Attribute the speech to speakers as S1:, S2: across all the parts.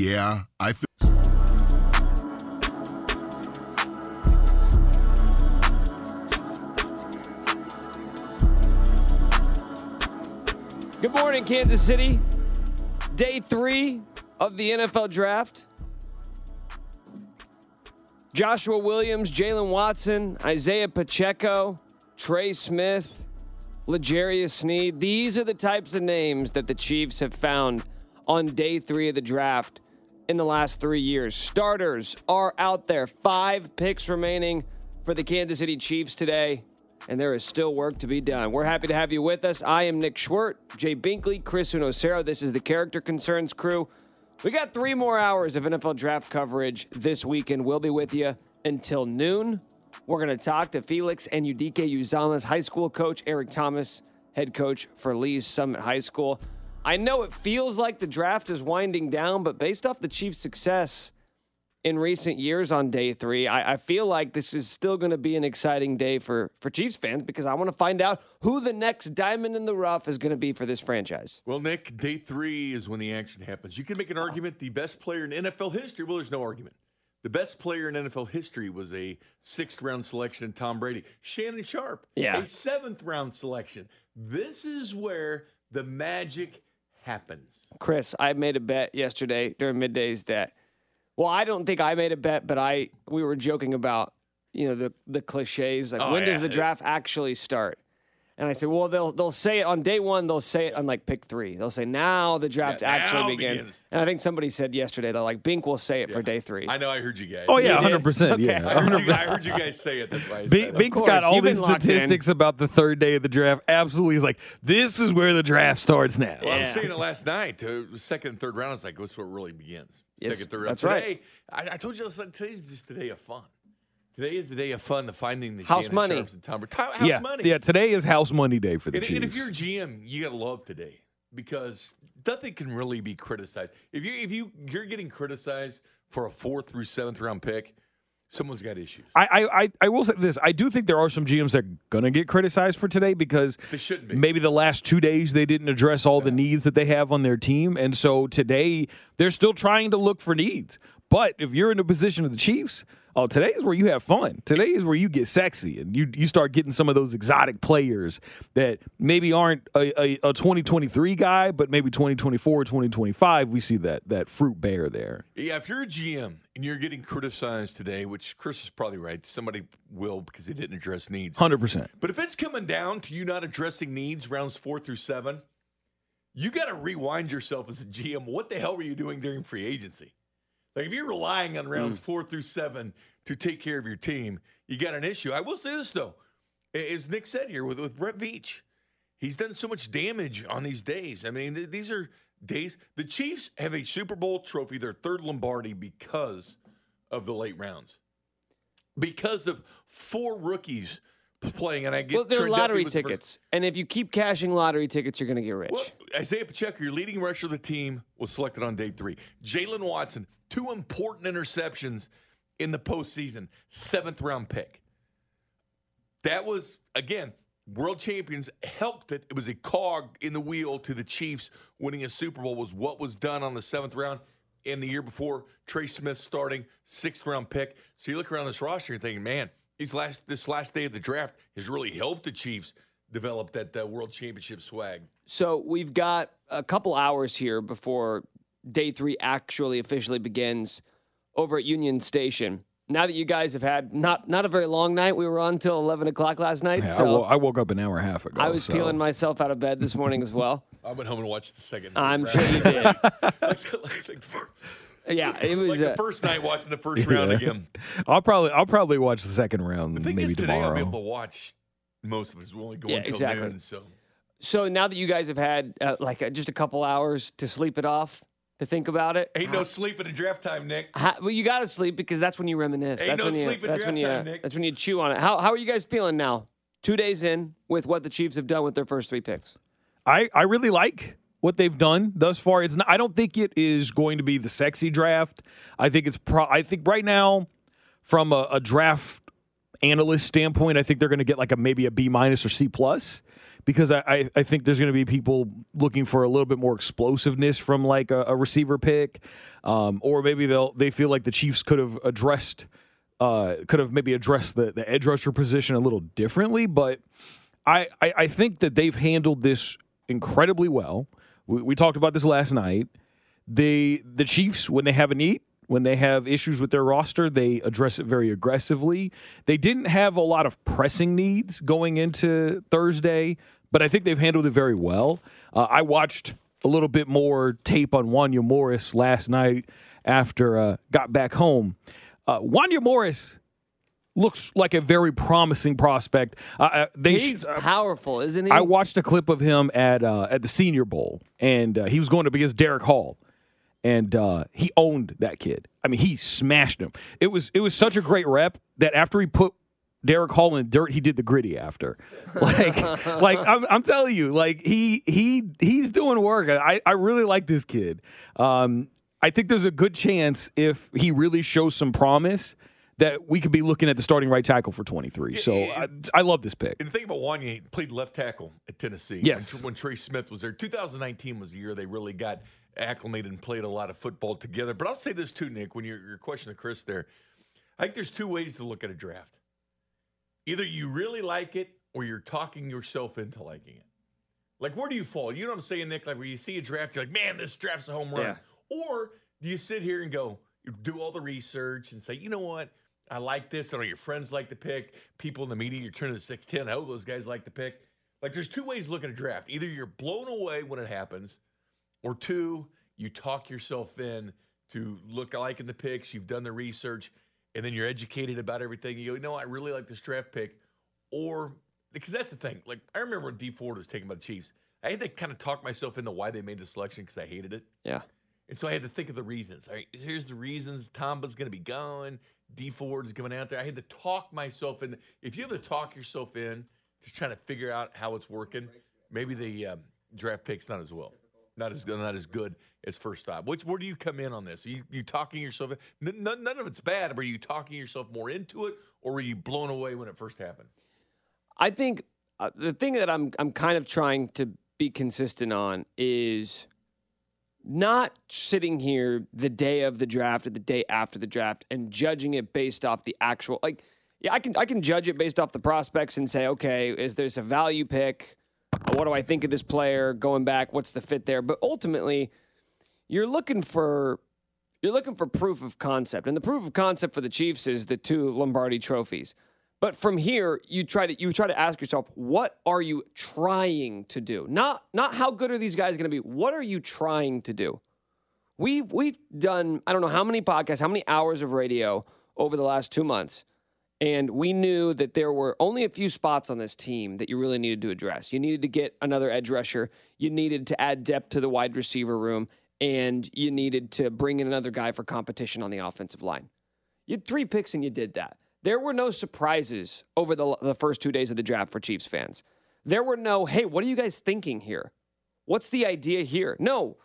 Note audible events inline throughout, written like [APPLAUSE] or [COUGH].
S1: Yeah, I think.
S2: Good morning, Kansas City. Day three of the NFL draft. Joshua Williams, Jaylen Watson, Isaiah Pacheco, Trey Smith, L'Jarius Sneed. These are the types of names that the Chiefs have found on day three of the draft in the last three years. Starters are out there. Five picks remaining for the Kansas City Chiefs today, and there is still work to be done. We're happy to have you with us. I am Nick Schwerdt, Jay Binkley, Chris Unocero. This is the Character Concerns crew. We got three more hours of NFL draft coverage this weekend. We'll be with you until noon. We're going to talk to Felix Anudike-Uzomah's high school coach, Eric Thomas, head coach for Lee's Summit High School. I know it feels like the draft is winding down, but based off the Chiefs' success in recent years on day three, I, I feel like this is still going to be an exciting day for, for Chiefs fans because I want to find out who the next diamond in the rough is going to be for this franchise.
S3: Well, Nick, day three is when the action happens. You can make an argument the best player in NFL history. Well, there's no argument. The best player in NFL history was a sixth round selection in Tom Brady. Shannon Sharpe,
S2: Yeah.
S3: a seventh round selection. This is where the magic happens.
S2: Chris, I made a bet yesterday during middays that, well, I don't think I made a bet, but I we were joking about you know the the cliches like
S3: Oh,
S2: when
S3: yeah.
S2: does the draft actually start? And I said, well, they'll they'll say it on day one. They'll say it on like pick three. They'll say now the draft
S3: Yeah,
S2: actually begins.
S3: begins.
S2: And I think somebody said yesterday they're like Bink will say it for day three.
S3: I know I heard you guys.
S4: Oh yeah,
S2: did?
S4: hundred percent.
S2: Okay.
S4: Yeah,
S3: I heard,
S4: 100%.
S3: you, I heard you guys say it. That's why I
S4: Bink,
S3: said it.
S4: Bink's
S2: course,
S4: got all
S2: you've
S4: these
S2: locked in.
S4: statistics about the third day of the draft. Absolutely, he's like, this is where the draft starts now.
S3: Well, I was saying it last night. Uh, the second and third round is like, that's where it really begins.
S2: Yes,
S3: second, third round.
S2: that's right.
S3: Today, I, I told you, last night, today's just the day of fun. Today is the day of fun, the finding the
S2: House
S3: Shannon
S2: money.
S3: Sharpes and Tom. House
S4: yeah,
S3: money.
S4: yeah. Today is House Money Day for the
S3: And,
S4: Chiefs.
S3: and if you're a GM, you gotta love today because nothing can really be criticized. If you if you you're getting criticized for a fourth through seventh round pick, someone's got issues.
S4: I, I, I- I will say this. I do think there are some GMs that are going to get criticized for today because
S3: They shouldn't be.
S4: maybe the last two days they didn't address all the needs that they have on their team. And so today they're still trying to look for needs. But if you're in the position of the Chiefs, oh, today is where you have fun. Today is where you get sexy and you, you start getting some of those exotic players that maybe aren't a, a, a 2023 guy, but maybe 2024, 2025, we see that, that fruit bear there.
S3: Yeah, if you're a GM and you're getting criticized today, which Chris is probably right, somebody will because they didn't address needs.
S4: 100%.
S3: But if it's coming down to you not addressing needs rounds four through seven, you got to rewind yourself as a GM. What the hell were you doing during free agency? Like if you're relying on rounds mm. four through seven to take care of your team, you got an issue. I will say this though, as Nick said here with with Brett Veach, he's done so much damage on these days. I mean, th- these are days. The Chiefs have a Super Bowl trophy, their third Lombardi, because of the late rounds, because of four rookies playing. And I get
S2: well, they're
S3: Trent
S2: lottery
S3: the first-
S2: tickets, and if you keep cashing lottery tickets, you're going to get rich.
S3: well, Isaiah Pacheco, your leading rusher of the team, was selected on day three. Jaylen Watson, two important interceptions in the postseason, seventh round pick. That was, again, world champions helped it. It was a cog in the wheel to the Chiefs winning a Super Bowl, was what was done on the seventh round. In the year before, Trey Smith starting, sixth round pick. So you look around this roster, you're thinking, man, these last this last day of the draft has really helped the Chiefs develop that uh, world championship swag.
S2: So we've got a couple hours here before day three actually officially begins over at Union Station. Now that you guys have had not not a very long night, we were on till eleven o'clock last night.
S4: Yeah, I,
S2: so
S4: wo- I woke up an hour and a half ago.
S2: I was
S4: so.
S2: peeling myself out of bed this morning as well. [LAUGHS]
S3: I went home and watched the second.
S2: I'm sure you did. [LAUGHS]
S3: like, like, like the fir- [LAUGHS]
S2: Yeah, it
S3: like
S2: was.
S3: the
S2: uh,
S3: first night watching the first [LAUGHS] round again.
S4: I'll probably I'll probably watch the second round
S3: The thing
S4: maybe
S3: is, today
S4: tomorrow.
S3: I'll be able to watch most of it. We're only going
S2: Yeah,
S3: until
S2: exactly.
S3: noon, so
S2: so now that you guys have had uh, like uh, just a couple hours to sleep it off, to think about it.
S3: ain't no sleep in the draft time, Nick.
S2: How, well, you got to sleep because that's when you reminisce.
S3: Ain't
S2: that's
S3: no
S2: when you.
S3: sleep in
S2: That's when
S3: draft
S2: you.
S3: time, Nick.
S2: That's when you chew on it. How How are you guys feeling now? Two days in with what the Chiefs have done with their first three picks.
S4: I, I really like what they've done thus far. It's not, I don't think it is going to be the sexy draft. I think it's pro, I think right now from a, a draft analyst standpoint, I think they're going to get like a maybe a B minus or C plus because I, I, I think there's going to be people looking for a little bit more explosiveness from like a, a receiver pick, um, or maybe they'll they feel like the Chiefs could have addressed uh, could have maybe addressed the, the edge rusher position a little differently. But I, I, I think that they've handled this incredibly well. We, we talked about this last night. They the Chiefs when they have a need when they have issues with their roster, they address it very aggressively. They didn't have a lot of pressing needs going into Thursday, but I think they've handled it very well. Uh, I watched a little bit more tape on Wanya Morris last night after uh, got back home. Uh, Wanya Morris looks like a very promising prospect. Uh, they
S2: He's powerful, isn't he?
S4: I watched a clip of him at uh, at the Senior Bowl, and uh, he was going up against Derick Hall and uh, he owned that kid. I mean, he smashed him. It was it was such a great rep that after he put Derick Hall in dirt, he did the gritty after. [LAUGHS] Like, like I'm, I'm, telling you, like he he he's doing work. I I really like this kid. Um, I think there's a good chance if he really shows some promise that we could be looking at the starting right tackle for 23. So I, I, love this pick.
S3: And the thing about Wanya, he played left tackle at Tennessee.
S4: Yes.
S3: When, when Trey Smith was there. 2019 was the year they really got acclimated and played a lot of football together. But I'll say this too, Nick, when your, your question to Chris there, I think there's two ways to look at a draft. Either you really like it or you're talking yourself into liking it. Like, where do you fall? You know what I'm saying, Nick? Like, when you see a draft, you're like, man, this draft's a home run. Yeah. Or do you sit here and go, do all the research and say, you know what? I like this. I know your friends like the pick. People in the media, you're turning to 610. Oh, those guys like the pick. Like, there's two ways to look at a draft. Either you're blown away when it happens – or two, you talk yourself in to look like in the picks, you've done the research, and then you're educated about everything. You go, you know, I really like this draft pick. Or because that's the thing. Like I remember when Dee Ford was taken by the Chiefs. I had to kind of talk myself into why they made the selection because I hated it.
S2: Yeah.
S3: And so I had to think of the reasons. All right, here's the reasons Tamba's going to be going. Dee Ford's going out there. I had to talk myself in. If you have to talk yourself in to trying to figure out how it's working, maybe the um, draft pick's not as well not as good, not as good as first stop. Which where do you come in on this? Are you you talking yourself? None, none of it's bad, but are you talking yourself more into it, or were you blown away when it first happened?
S2: I think uh, the thing that I'm I'm kind of trying to be consistent on is not sitting here the day of the draft or the day after the draft and judging it based off the actual like yeah I can I can judge it based off the prospects and say okay is there's a value pick what do I think of this player going back? What's the fit there? But ultimately, you're looking for you're looking for proof of concept, and the proof of concept for the Chiefs is the two Lombardi trophies. But from here, you try to you try to ask yourself, what are you trying to do? Not not how good are these guys going to be? What are you trying to do? We've we've done I don't know how many podcasts, how many hours of radio over the last two months and we knew that there were only a few spots on this team that you really needed to address. You needed to get another edge rusher. You needed to add depth to the wide receiver room. And you needed to bring in another guy for competition on the offensive line. You had three picks and you did that. There were no surprises over the, the first two days of the draft for Chiefs fans. There were no, hey, what are you guys thinking here? What's the idea here? No,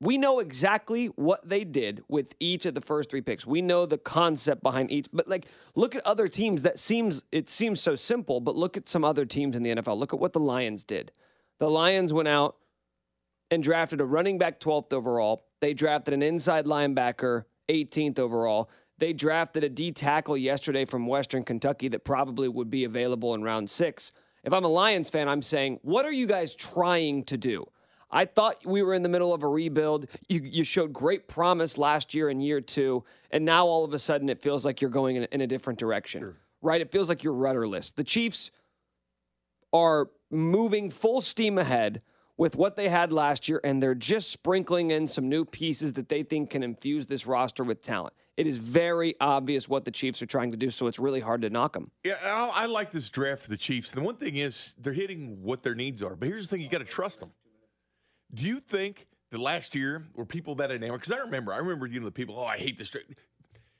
S2: we know exactly what they did with each of the first three picks. We know the concept behind each. But like, look at other teams. That seems it seems so simple. But look at some other teams in the NFL. Look at what the Lions did. The Lions went out and drafted a running back 12th overall. They drafted an inside linebacker 18th overall. They drafted a D tackle yesterday from Western Kentucky that probably would be available in round six. If I'm a Lions fan, I'm saying, what are you guys trying to do? I thought we were in the middle of a rebuild. You, you showed great promise last year and year two, and now all of a sudden it feels like you're going in, in a different direction, sure. right? It feels like you're rudderless. The Chiefs are moving full steam ahead with what they had last year, and they're just sprinkling in some new pieces that they think can infuse this roster with talent. It is very obvious what the Chiefs are trying to do, so it's really hard to knock them.
S3: Yeah, I, I like this draft for the Chiefs. The one thing is, they're hitting what their needs are. But here's the thing you got to trust them. Do you think the last year were people that enamored? Because I remember, I remember, you know, the people, oh, I hate this. draft.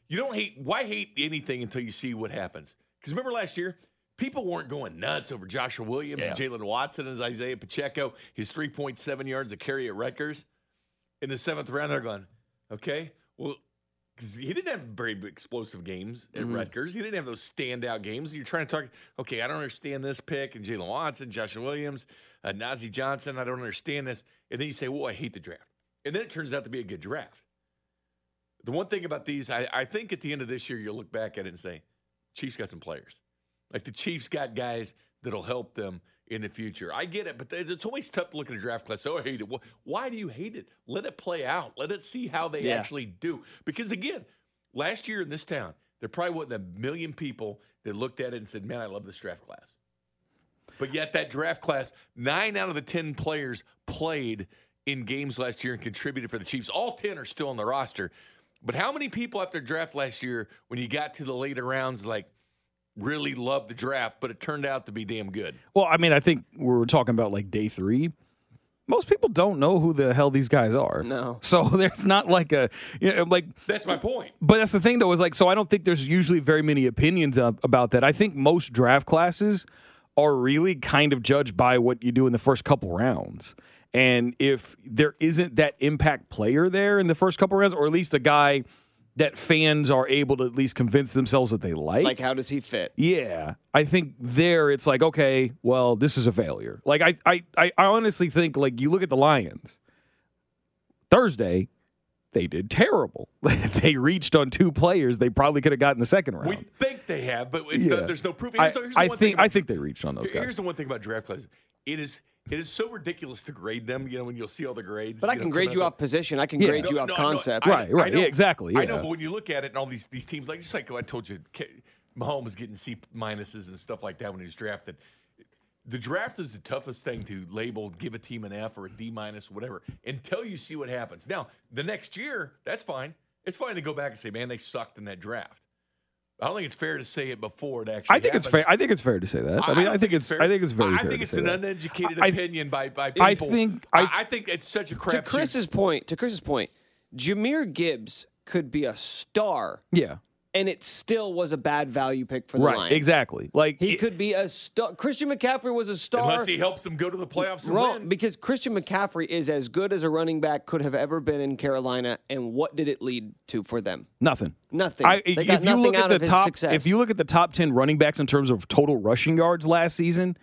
S3: You don't hate, why hate anything until you see what happens? Because remember last year, people weren't going nuts over Joshua Williams yeah. and Jaylen Watson and Isaiah Pacheco, his 3.7 yards of carry at Rutgers. In the seventh round, they're going, okay, well, because he didn't have very explosive games at
S2: Mm-hmm.
S3: Rutgers. He didn't have those standout games. You're trying to talk, okay, I don't understand this pick, and Jaylen Watson, Joshua Williams, uh, Nazeeh Johnson, I don't understand this. And then you say, well, I hate the draft. And then it turns out to be a good draft. The one thing about these, I, I think at the end of this year, you'll look back at it and say, Chiefs got some players. Like the Chiefs got guys that'll help them in the future. I get it, but it's always tough to look at a draft class. Oh, I hate it. Well, why do you hate it? Let it play out. Let it see how they
S2: Yeah.
S3: actually do. Because again, last year in this town, there probably wasn't a million people that looked at it and said, "Man, I love this draft class." But yet, that draft class, nine out of the ten players played in games last year and contributed for the Chiefs. All ten are still on the roster. But how many people after draft last year, when you got to the later rounds, like really love the draft, but it turned out to be damn good?
S4: Well, I mean, I think we're talking about like day three. Most people don't know who the hell these guys are.
S2: No. [LAUGHS]
S4: So there's not like a, you know, like,
S3: That's my point.
S4: but that's the thing though, is like, so I don't think there's usually very many opinions of, about that. I think most draft classes are really kind of judged by what you do in the first couple rounds. And if there isn't that impact player there in the first couple rounds, or at least a guy that fans are able to at least convince themselves that they
S2: Like, Like, how does he fit?
S4: yeah, I think there it's like okay, well, this is a failure. Like I, I, I I honestly think like you look at the Lions. Thursday, they did terrible. [LAUGHS] they reached on two players they probably could have gotten the second round.
S3: We think they have, but it's
S4: Yeah.
S3: not, there's no proof.
S4: I,
S3: the- here's the
S4: I
S3: one
S4: think
S3: about
S4: I think they reached on those
S3: Here-
S4: guys.
S3: Here's the one thing about draft classes. It is it is so ridiculous to grade them. You know when you'll see all the grades.
S2: But I can
S3: know,
S2: grade you off position. I can
S4: Yeah.
S2: grade
S3: the-
S2: you
S3: No,
S2: off
S3: no, no,
S2: concept.
S3: I-
S4: Right, right.
S3: I know-
S4: Yeah, exactly,
S3: I know, but when you look at it and all these these teams, like just like I told you, K- Mahomes getting C minuses and stuff like that when he was drafted. The draft is the toughest thing to label, give a team an F or a D minus, whatever, until you see what happens. Now, the next year, that's fine. It's fine to go back and say, man, they sucked in that draft. I don't think it's fair to say it before it actually.
S4: I think it's fair. I think it's fair to say that. I mean, I, think it's.
S3: fair.
S4: I think it's very.
S3: I think
S4: to
S3: it's an
S4: that.
S3: uneducated
S4: I-
S3: opinion by by people.
S4: I think- I-
S3: I, I think it's such a
S2: to
S3: crap.
S2: Chris's point, to Chris's point, Jahmyr Gibbs could be a star,
S4: Yeah.
S2: And it still was a bad value pick for the
S4: Right.
S2: Lions.
S4: Exactly. Like
S2: He
S4: it-
S2: could be a star. Christian McCaffrey was a star.
S3: unless he helps them go to the playoffs and
S2: Wrong,
S3: win.
S2: because Christian McCaffrey is as good as a running back could have ever been in Carolina, and what did it lead to for them?
S4: Nothing.
S2: Nothing.
S4: I,
S2: They got
S4: if you
S2: nothing
S4: look at the top, if you look at the top ten running backs in terms of total rushing yards last season,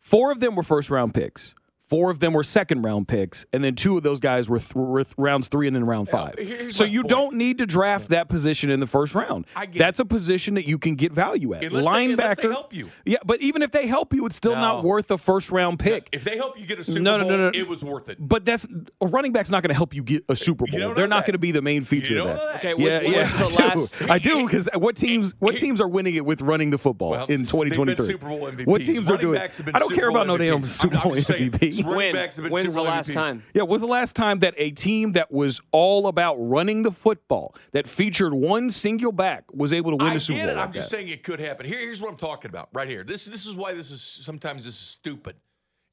S4: four of them were first round picks. Four of them were second round picks, and then two of those guys were, th- were th- rounds three and then round five.
S3: here's
S4: so you
S3: point.
S4: don't need to draft that position in the first round.
S3: I get
S4: That's a position that you can get value at.
S3: Unless
S4: Linebacker,
S3: unless they help you.
S4: Yeah, but even if they help you, it's still not worth a first round pick.
S3: if they help you get a Super
S4: No, no,
S3: Bowl,
S4: no, no.
S3: it was worth it.
S4: But that's a running back's not going to help you get a Super Bowl. They're not going to be the main feature
S3: You
S4: of
S3: don't
S4: that.
S3: know that.
S2: Okay,
S4: Yeah,
S2: what's,
S4: yeah,
S2: what's the [LAUGHS]
S4: I do.
S2: last?
S4: I do because what teams what teams are winning it with running the football
S3: Well,
S4: in 2023?
S3: Super Bowl MVPs.
S4: What teams are doing?
S3: backs have been
S4: I don't care about
S3: Bowl
S4: no damn Super
S3: I'm- I'm
S4: Bowl
S3: just saying,
S4: MVP.
S3: running
S2: When?
S3: backs have been
S2: When's
S3: Super
S2: the last
S3: MVPs.
S2: time?
S4: Yeah, was the last time that a team that was all about running the football, that featured one single back, was able to win
S3: I
S4: a Super
S3: get
S4: Bowl?
S3: it.
S4: like
S3: I'm just saying it could happen. Here, here's what I'm talking about right here. This this is why this is sometimes this is stupid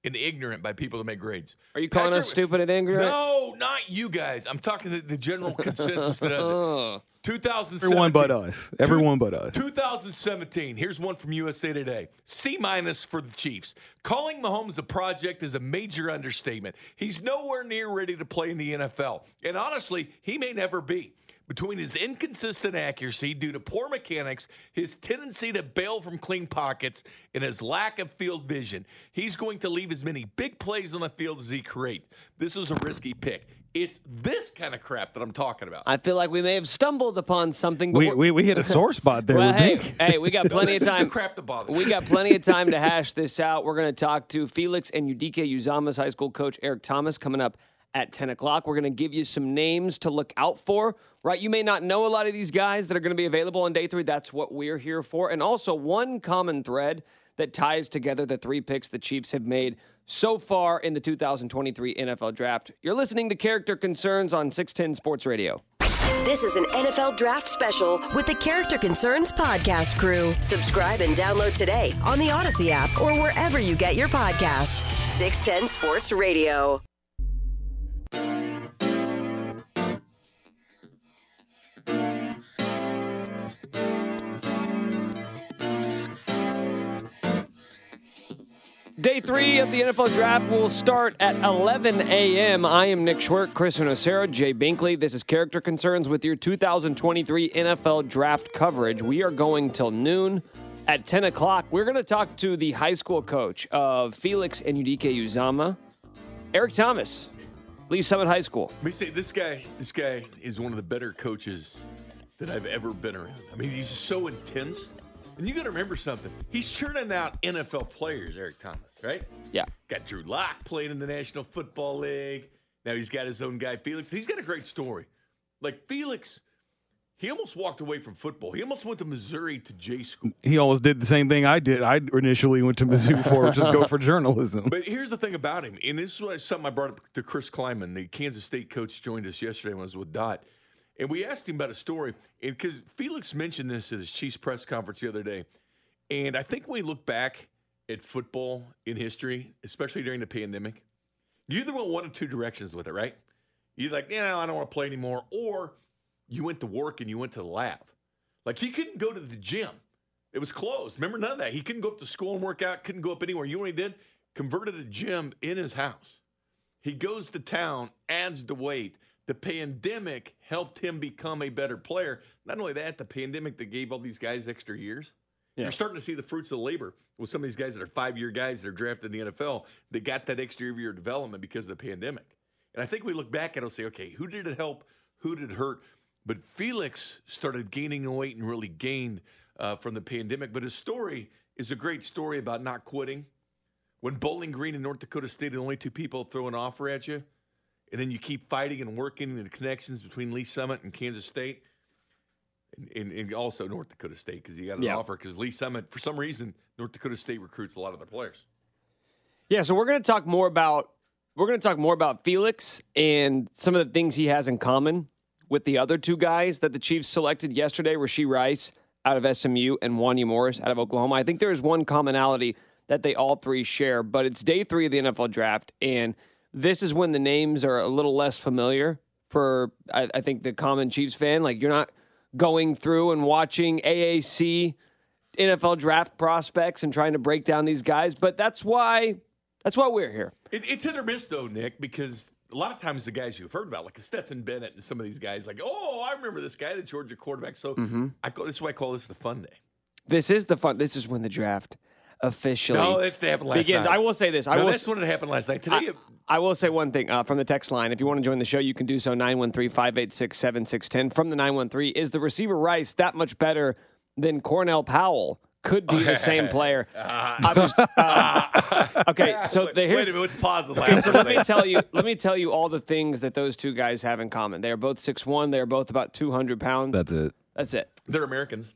S3: and ignorant by people that make grades.
S2: Are you calling us stupid and ignorant?
S3: No, not you guys. I'm talking the, the general [LAUGHS] consensus that does [LAUGHS] it. 2017.
S4: Everyone but us. Everyone but us.
S3: 2017. Here's one from USA Today. C minus for the Chiefs. Calling Mahomes a project is a major understatement. He's nowhere near ready to play in the NFL. And honestly, he may never be. Between his inconsistent accuracy due to poor mechanics, his tendency to bail from clean pockets, and his lack of field vision, he's going to leave as many big plays on the field as he creates. This is a risky pick. It's this kind of crap that I'm talking about.
S2: I feel like we may have stumbled upon something.
S4: We,
S2: we're-
S4: we, we hit a sore [LAUGHS] spot there.
S2: well, hey, hey, we got [LAUGHS] plenty
S3: this
S2: of time.
S3: crap that bothers
S2: We got plenty of time to [LAUGHS] hash this out. We're going to talk to Felix and Udike Uzama's high school coach Eric Thomas coming up at 10 o'clock. We're going to give you some names to look out for. Right, you may not know a lot of these guys that are going to be available on day three. That's what we're here for. And also one common thread that ties together the three picks the Chiefs have made so far in the 2023 NFL Draft. You're listening to Character Concerns on 610 Sports Radio.
S1: This is an NFL draft special with the Character Concerns podcast crew. Subscribe and download today on the Audacy app or wherever you get your podcasts. 610 Sports Radio.
S2: Day three of the NFL Draft will start at 11 a.m. I am Nick Schwerdt, Chris Nocera, Jay Binkley. This is Character Concerns with your 2023 NFL Draft coverage. We are going till noon. At 10 o'clock, we're going to talk to the high school coach of Felix Anudike-Uzomah, Eric Thomas, Lee Summit High School.
S3: Let me say, this guy, this guy is one of the better coaches that I've ever been around. I mean, he's so intense. And you got to remember something. He's churning out NFL players, Eric Thomas, right?
S2: Yeah.
S3: Got Drew Lock playing in the National Football League. Now he's got his own guy, Felix. He's got a great story. Like Felix, he almost walked away from football. He almost went to Missouri to J school.
S4: He almost did the same thing I did. I initially went to Missouri for [LAUGHS] just go for journalism.
S3: But here's the thing about him, and this is something I brought up to Chris Klieman, the Kansas State coach, joined us yesterday when I was with Dot, and we asked him about a story, and because Felix mentioned this at his Chiefs press conference the other day, and I think when we look back at football in history, especially during the pandemic, you either went one of two directions with it, right? You're like, yeah, I don't want to play anymore, or you went to work and you went to the lab. Like he couldn't go to the gym. It was closed. Remember none of that. He couldn't go up to school and work out, couldn't go up anywhere. You know what he did? Converted a gym in his house. He goes to town, adds the weight. The pandemic helped him become a better player. Not only that, the pandemic that gave all these guys extra years.
S2: Yeah.
S3: You're starting to see the fruits of the labor with some of these guys that are five year guys that are drafted in the NFL. They got that extra year of development because of the pandemic. And I think we look back at it and say, okay, who did it help? Who did it hurt? But Felix started gaining weight and really gained uh, from the pandemic. But his story is a great story about not quitting. When Bowling Green and North Dakota State are the only two people throw an offer at you, and then you keep fighting and working and the connections between Lee Summit and Kansas State, and, and, and also North Dakota State because he got an
S2: Yeah.
S3: offer because Lee Summit, for some reason, North Dakota State recruits a lot of their players.
S2: Yeah, so we're going to talk more about we're going to talk more about Felix and some of the things he has in common with the other two guys that the Chiefs selected yesterday, Rashee Rice out of SMU and Wanya Morris out of Oklahoma. I think there is one commonality that they all three share, but it's day three of the NFL draft, and this is when the names are a little less familiar for I, I think the common Chiefs fan. Like you're not going through and watching AAC NFL draft prospects and trying to break down these guys, but that's why that's why we're here.
S3: It, it's hit or miss though, Nick, because a lot of times the guys you've heard about, like Stetson Bennett and some of these guys, like, oh, I remember this guy, the Georgia quarterback. So
S2: Mm-hmm.
S3: I call, this is why I call this the fun day.
S2: This is the fun. This is when the draft officially
S3: No, it happened last
S2: begins.
S3: night.
S2: I will say this. I
S3: No,
S2: will.
S3: that's when it happened last night. Today,
S2: I, I will say one thing uh, from the text line. If you want to join the show, you can do so 913 586 7610. From the 913, is the receiver Rice that much better than Cornell Powell? Could be the same player. [LAUGHS] I'm just, uh, [LAUGHS] okay, so
S3: wait,
S2: the,
S3: wait a minute, let's pause the last
S2: so let me [LAUGHS] tell you. Let me tell you all the things that those two guys have in common. They are both six one. They are both about two hundred pounds.
S4: That's it.
S2: That's it.
S3: They're Americans.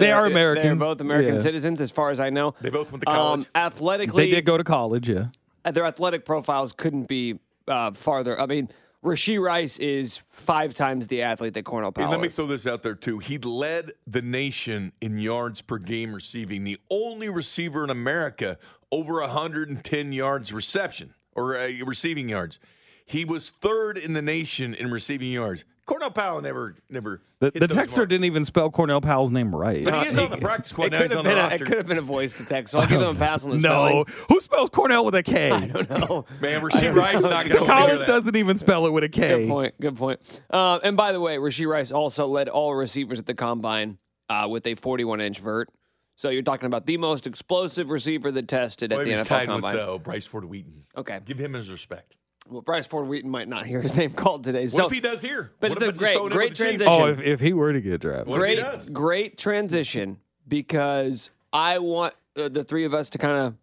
S4: They are
S2: They're-
S4: Americans.
S2: They're both American
S4: Yeah.
S2: citizens, as far as I know.
S3: They both went to college.
S2: Um, athletically,
S4: They did go to college, yeah.
S2: their athletic profiles couldn't be uh, farther. I mean, Rashee Rice is five times the athlete that Cornell
S3: And let me
S2: is.
S3: throw this out there too. He led the nation in yards per game receiving, the only receiver in America over 110 yards reception or uh, receiving yards. He was third in the nation in receiving yards. Cornell Powell never, never.
S4: The, the texter
S3: marks.
S4: didn't even spell Cornell Powell's name right.
S3: But he is on the [LAUGHS] practice squad
S2: It could, have
S3: on the
S2: been a, it could have been a voice to text, so I'll give them a [LAUGHS] pass on the
S4: no.
S2: spelling.
S4: Who spells Cornell with a K? [LAUGHS]
S2: I don't know.
S3: Man, Rashee Rice not going to
S4: College doesn't even spell it with a K.
S2: Good point. Good point. Uh, and by the way, Rashee Rice also led all receivers at the combine uh, with a 41 inch vert. So you're talking about the most explosive receiver that tested at the NFL
S3: tied
S2: combine.
S3: with uh, Bryce Ford-Wheaton.
S2: Okay.
S3: Give him his respect.
S2: Well, Bryce Ford-Wheaton might not hear his [LAUGHS] name called today.
S3: So, what
S2: So
S3: if he does here?
S2: but
S3: What
S2: it's a great- great
S3: with the Chiefs?
S2: transition.
S4: Oh, if, if he were to get drafted.
S3: What if he
S2: great,
S3: does?
S2: great transition because I want uh, the three of us to kind of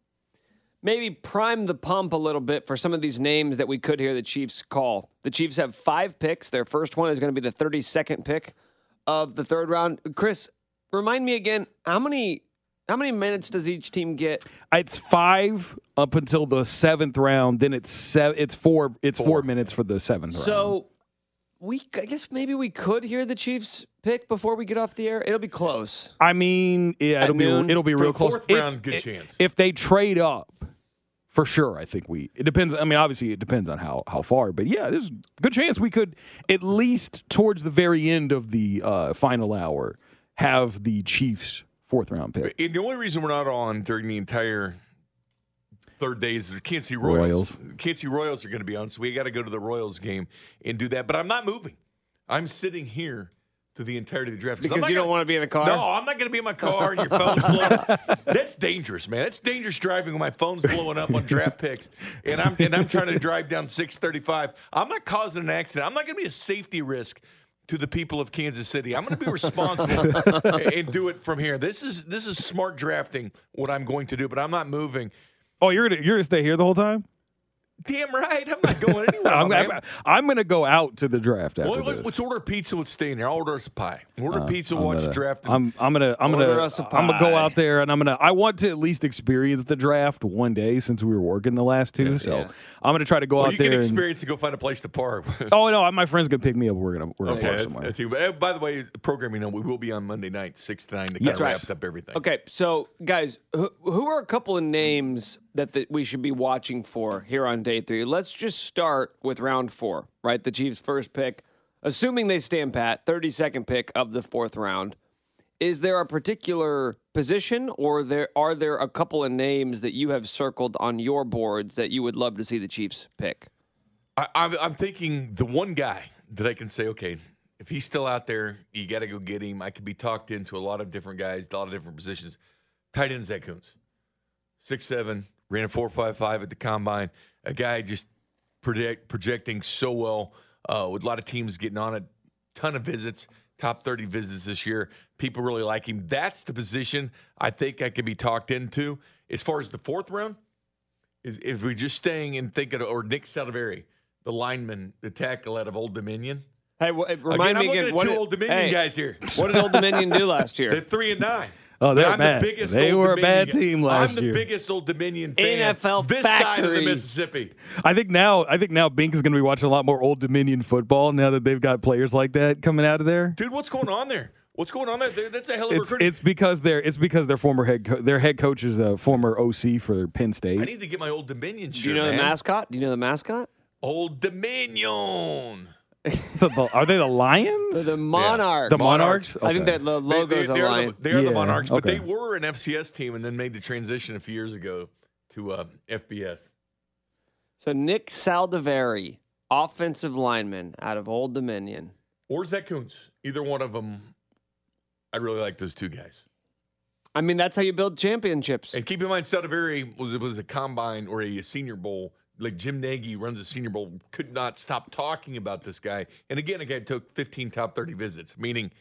S2: maybe prime the pump a little bit for some of these names that we could hear the Chiefs call. The Chiefs have five picks. Their first one is going to be the 32nd pick of the third round. Chris, remind me again how many how many minutes does each team get?
S4: It's five up until the seventh round. Then it's seven. It's four. It's four, minutes for the seventh round.
S2: So we I guess maybe we could hear the Chiefs pick before we get off the air. It'll be close.
S4: I mean, yeah, it'll
S2: noon?
S4: be it'll be
S3: For
S4: real
S3: the
S4: close.
S3: fourth
S4: If-
S3: round, good
S4: if,
S3: chance.
S4: If they trade up, for sure, I think we. It depends. I mean, obviously, it depends on how how far. But yeah, there's a good chance we could at least towards the very end of the uh, final hour have the Chiefs fourth round pick.
S3: And the only reason we're not on during the entire third day is the Kansas City Royals.
S4: Royals.
S3: Kansas City Royals are going to be on, so we got to go to the Royals game and do that. But I'm not moving. I'm sitting here through the entirety of the draft I'm
S2: Because
S3: not
S2: you don't want to be in the car?
S3: No, I'm not going to be in my car and your phone's blowing up. [LAUGHS] That's dangerous, man. That's dangerous driving when my phone's blowing up on draft picks and I'm and I'm trying to drive down 635. I'm not causing an accident. I'm not going to be a safety risk to the people of Kansas City. I'm going to be responsible and, [LAUGHS] and do it from here. This is this is smart drafting what I'm going to do, but I'm not moving.
S4: Oh, you're gonna you're gonna stay here the whole time?
S3: Damn right. I'm not going [LAUGHS] anywhere.
S4: I'm. I'm, I'm gonna go out to the draft after
S3: Well,
S4: this.
S3: let's order pizza. Let's stay in here. I'll order us a pie. Order pizza.
S4: I'm
S3: watch
S4: gonna-
S3: the draft.
S4: I'm I'm gonna I'm gonna
S2: us a
S4: I'm gonna go out there and I'm gonna I want to at least experience the draft one day since we were working the last two. so
S2: Yeah.
S4: I'm gonna try to go
S3: well,
S4: out
S3: you
S4: there.
S3: can experience and go find a place to park. [LAUGHS]
S4: oh no, my friend's gonna pick me up. We're gonna we're gonna
S3: Okay,
S4: park
S3: that's,
S4: somewhere.
S3: that's. Uh, By the way, programming note, we will be on Monday night, six to nine, to kind
S4: That's
S3: of
S4: right.
S3: wrapped up everything.
S2: Okay, so guys, who, who are a couple of names that, that we should be watching for here on day three? Let's just start with round four, right? The Chiefs' first pick, assuming they stand pat, 32nd pick of the fourth round. Is there a particular position, or there are there a couple of names that you have circled on your boards that you would love to see the Chiefs pick?
S3: I, I'm, thinking the one guy that I can say, okay, if he's still out there, you got to go get him. I could be talked into a lot of different guys, a lot of different positions. Tight end Zach Kuntz, six seven, ran a four five five at the combine. A guy just project, projecting so well uh, with a lot of teams getting on it. Ton of visits, top thirty visits this year. People really like him. That's the position I think I could be talked into. As far as the fourth round, is if we're just staying and thinking, or Nick Saldiveri, the lineman, the tackle out of Old Dominion.
S2: Hey,
S3: Again,
S2: remind
S3: I'm
S2: me again.
S3: at
S2: what
S3: two
S2: did-
S3: Old Dominion
S2: hey,
S3: guys here.
S2: What did Old Dominion do [LAUGHS] last year?
S3: They're three and nine.
S4: Oh, they're
S3: I'm
S4: bad.
S3: The biggest
S4: They
S3: Old
S4: were a bad team last year.
S3: I'm the
S4: year.
S3: biggest Old Dominion fan.
S2: NFL
S3: this side of the. Mississippi.
S4: I think now I think now Bink is gonna be watching a lot more Old Dominion football now that they've got players like that coming out of there.
S3: Dude, what's going on there? What's going on there? There- That's a hell of a
S4: It's
S3: recruiting.
S4: it's because they're it's because their former head co- their head coach is a former OC for Penn State.
S3: I need to get my Old Dominion shirt.
S2: Do you know the mascot? Do you know the mascot?
S3: Old Dominion. [LAUGHS]
S4: The- the- are they the Lions?
S2: They're The Monarchs.
S4: The Monarchs?
S2: I think
S4: Okay.
S2: that the
S3: They,
S2: logo's
S3: they,
S2: a
S3: they are
S2: lion.
S3: the, they are the Monarchs, but
S4: okay.
S3: they were an FCS team and then made the transition a few years ago to uh, FBS.
S2: So Nick Saldiveri, offensive lineman out of Old Dominion.
S3: Or Zach Kuntz. Either one of them. I really like those two guys.
S2: I mean, that's how you build championships.
S3: And keep in mind, Saldiveri was was a combine or a Senior Bowl. Like Jim Nagy runs a Senior Bowl, could not stop talking about this guy. And again, a guy took 15 top 30 visits, meaning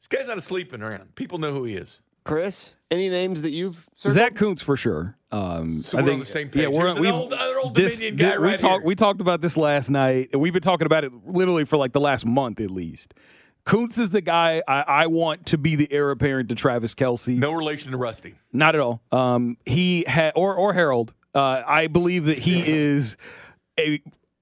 S3: this guy's not sleeping around. People know who he is.
S2: Chris, any names that you've circled?
S4: Zach Kuntz for sure. Um,
S3: So
S4: I
S3: we're on the same page.
S4: Yeah, we're
S3: Here's
S4: we
S3: an old- old
S4: this,
S3: Dominion guy
S4: thi- we
S3: right
S4: talked
S3: here.
S4: we talked about this last night, and we've been talking about it literally for like the last month at least. Kuntz is the guy I, I want to be the heir apparent to Travis Kelce.
S3: No relation to Rusty.
S4: Not at all. Um, he had or or Harold. Uh, I believe that he is a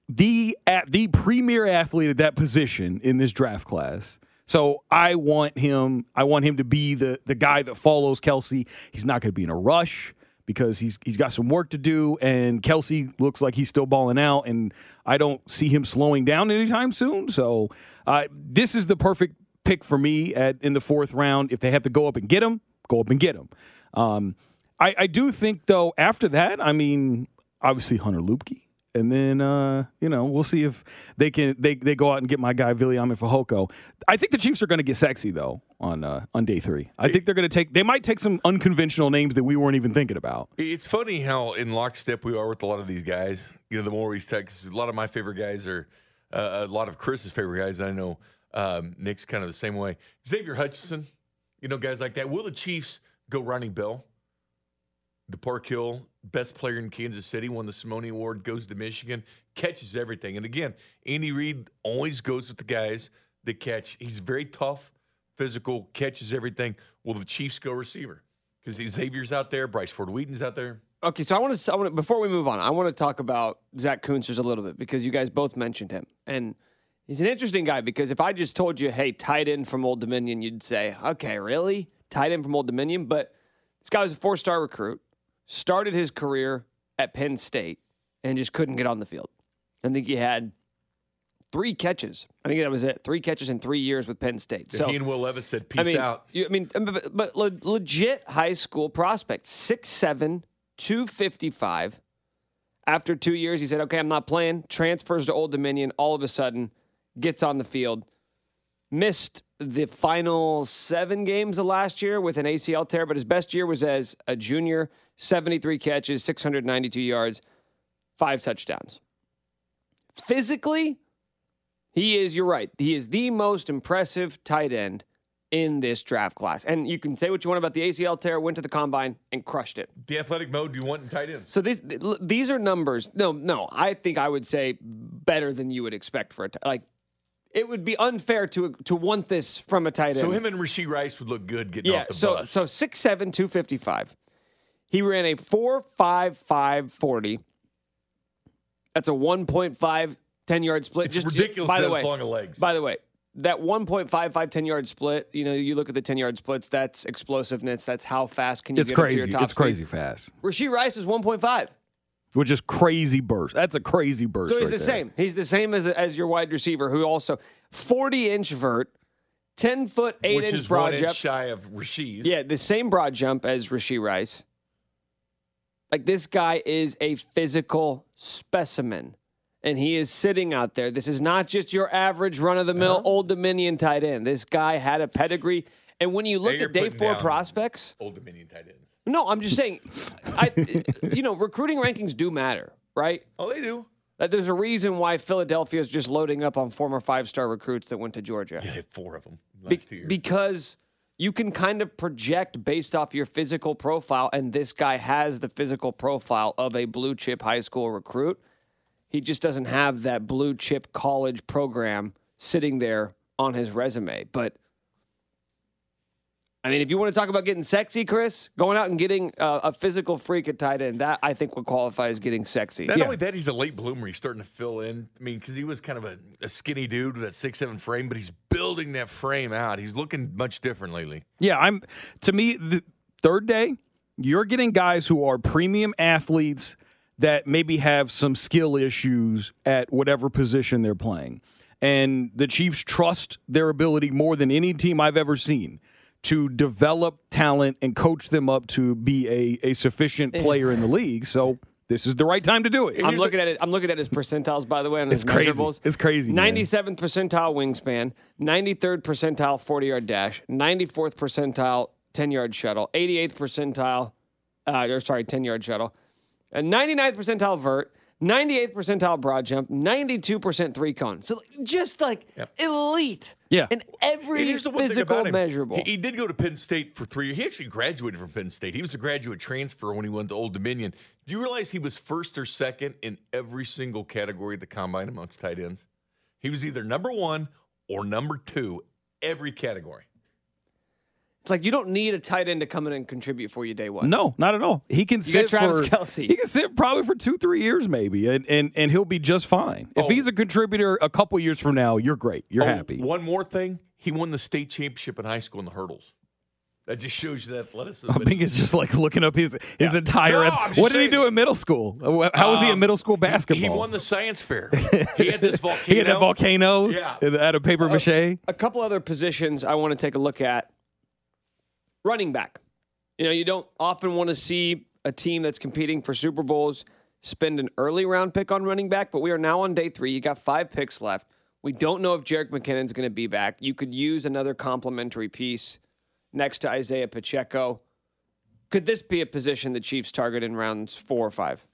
S4: the at the premier athlete at that position in this draft class. So I want him. I want him to be the the guy that follows Kelce. He's not going to be in a rush because he's he's got some work to do, and Kelce looks like he's still balling out, and I don't see him slowing down anytime soon. So uh, this is the perfect pick for me at in the fourth round. If they have to go up and get him, go up and get him. Um, I, I do think though after that, I mean, obviously Hunter Luepke. And then uh, you know, we'll see if they can they, they go out and get my guy Viliami Fehoko. I think the Chiefs are gonna get sexy though on uh, on day three. I think they're gonna take they might take some unconventional names that we weren't even thinking about.
S3: It's funny how in lockstep we are with a lot of these guys. You know, the more we text, a lot of my favorite guys are uh, a lot of Chris's favorite guys. I know um, Nick's kind of the same way. Xavier Hutchinson, you know, guys like that. Will the Chiefs go Ronnie Bell? The Park Hill best player in Kansas City, won the Simone Award, goes to Michigan, catches everything. And again, Andy Reid always goes with the guys that catch. He's very tough, physical, catches everything. Will the Chiefs go receiver? Because Xavier's out there, Bryce Ford-Wheaton's out there.
S2: Okay, so I want to. I want to before we move on, I want to talk about Zach Kuntz just a little bit because you guys both mentioned him, and he's an interesting guy. Because if I just told you, "Hey, tight end from Old Dominion," you'd say, "Okay, really, tight end from Old Dominion?" But this guy was a four-star recruit, started his career at Penn State, and just couldn't get on the field. I think he had three catches. I think that was it. Three catches in three years with Penn State. So
S3: he and Will Levis said, "Peace
S2: I mean,
S3: out."
S2: You, I mean, but, but le- legit high school prospect, six seven, 255. After two years, he said, okay, I'm not playing. Transfers to Old Dominion. All of a sudden, gets on the field. Missed the final seven games of last year with an ACL tear, but his best year was as a junior 73 catches, 692 yards, five touchdowns. Physically, he is, you're right, he is the most impressive tight end in this draft class. And you can say what you want about the ACL tear, went to the combine and crushed it.
S3: The athletic mode you want in tight end.
S2: So these these are numbers. No, no, I think I would say better than you would expect for a t- like. It would be unfair to to want this from a tight end.
S3: So him and Rashee Rice would look good getting
S2: yeah.
S3: off the
S2: So
S3: bus.
S2: so six seven two fifty five. He ran a four five five forty. That's a 1.5 10 yard split.
S3: It's ridiculous
S2: By the way,
S3: long of legs.
S2: By the way, that 1.55 10 yard split. You know, you look at the 10 yard splits. That's explosiveness. That's how fast can you
S4: It's
S2: get up to
S4: crazy.
S2: your top
S4: It's
S2: speed.
S4: crazy fast.
S2: Rashee Rice is 1.5.
S4: Which is crazy burst. That's a crazy burst.
S2: So he's
S4: right
S2: the
S4: there.
S2: same. He's the same as as your wide receiver, who also 40 inch vert, 10 foot 8
S3: which
S2: inch
S3: is
S2: broad
S3: one
S2: jump.
S3: inch shy of Rashee.
S2: Yeah, the same broad jump as Rashee Rice. Like this guy is a physical specimen. And he is sitting out there. This is not just your average run of the mill
S3: Uh-huh.
S2: old Dominion tight end. This guy had a pedigree. And when you look at day four prospects,
S3: Old Dominion tight ends.
S2: no, I'm just saying, I, you know, recruiting rankings do matter, right?
S3: Oh, they do.
S2: That there's a reason why Philadelphia is just loading up on former five star recruits that went to Georgia.
S3: Had four of them last
S2: Be- because you can kind of project based off your physical profile, and this guy has the physical profile of a blue chip high school recruit. He just doesn't have that blue chip college program sitting there on his resume. But I mean, if you want to talk about getting sexy, Chris, going out and getting uh, a physical freak at tight end, that I think would qualify as getting sexy.
S3: Not only that, he's a late bloomer. He's starting to fill in. I mean, because he was kind of a, a skinny dude with that six seven frame, but he's building that frame out. He's looking much different lately.
S4: Yeah, I'm to me the third day, you're getting guys who are premium athletes that maybe have some skill issues at whatever position they're playing. And the Chiefs trust their ability more than any team I've ever seen to develop talent and coach them up to be a, a sufficient player in the league. So this is the right time to do it.
S2: I'm looking at it. I'm looking at his percentiles, by the way, on his
S4: It's crazy.
S2: measurables.
S4: It's crazy,
S2: 97th percentile wingspan, 93rd percentile 40 yard dash, 94th percentile 10 yard shuttle, 88th percentile, uh, or sorry, 10 yard shuttle, and 99th percentile vert, 98th percentile broad jump, 92% three cone. So just like elite.
S4: Yeah.
S2: In every
S3: And here's the one thing
S2: physical
S3: about him.
S2: measurable.
S3: He, he did go to Penn State for three years. He actually graduated from Penn State. He was a graduate transfer when he went to Old Dominion. Do you realize he was first or second in every single category at the combine amongst tight ends? He was either number one or number two every category.
S2: It's like you don't need a tight end to come in and contribute for you day one.
S4: No, not at all. He can
S2: got
S4: sit
S2: Travis
S4: for
S2: Kelce.
S4: He can sit probably for two, three years maybe, and and, and he'll be just fine. If
S3: Oh.
S4: he's a contributor a couple years from now, you're great. You're
S3: Oh,
S4: happy.
S3: One more thing. He won the state championship in high school in the hurdles. That just shows you that athleticism.
S4: I think it's just like looking up his his entire.
S3: No, I'm
S4: what did he do in middle school? How was he in
S3: Um,
S4: middle school basketball?
S3: He won the science fair. [LAUGHS] He had this volcano.
S4: He had that volcano.
S3: Yeah.
S4: Out of paper mache.
S2: a couple other positions I want to take a look at. Running back. You know, you don't often want to see a team that's competing for Super Bowls spend an early round pick on running back, but we are now on day three. You got five picks left. We don't know if Jerick McKinnon's going to be back. You could use another complementary piece next to Isaiah Pacheco. Could this be a position the Chiefs target in rounds four or five?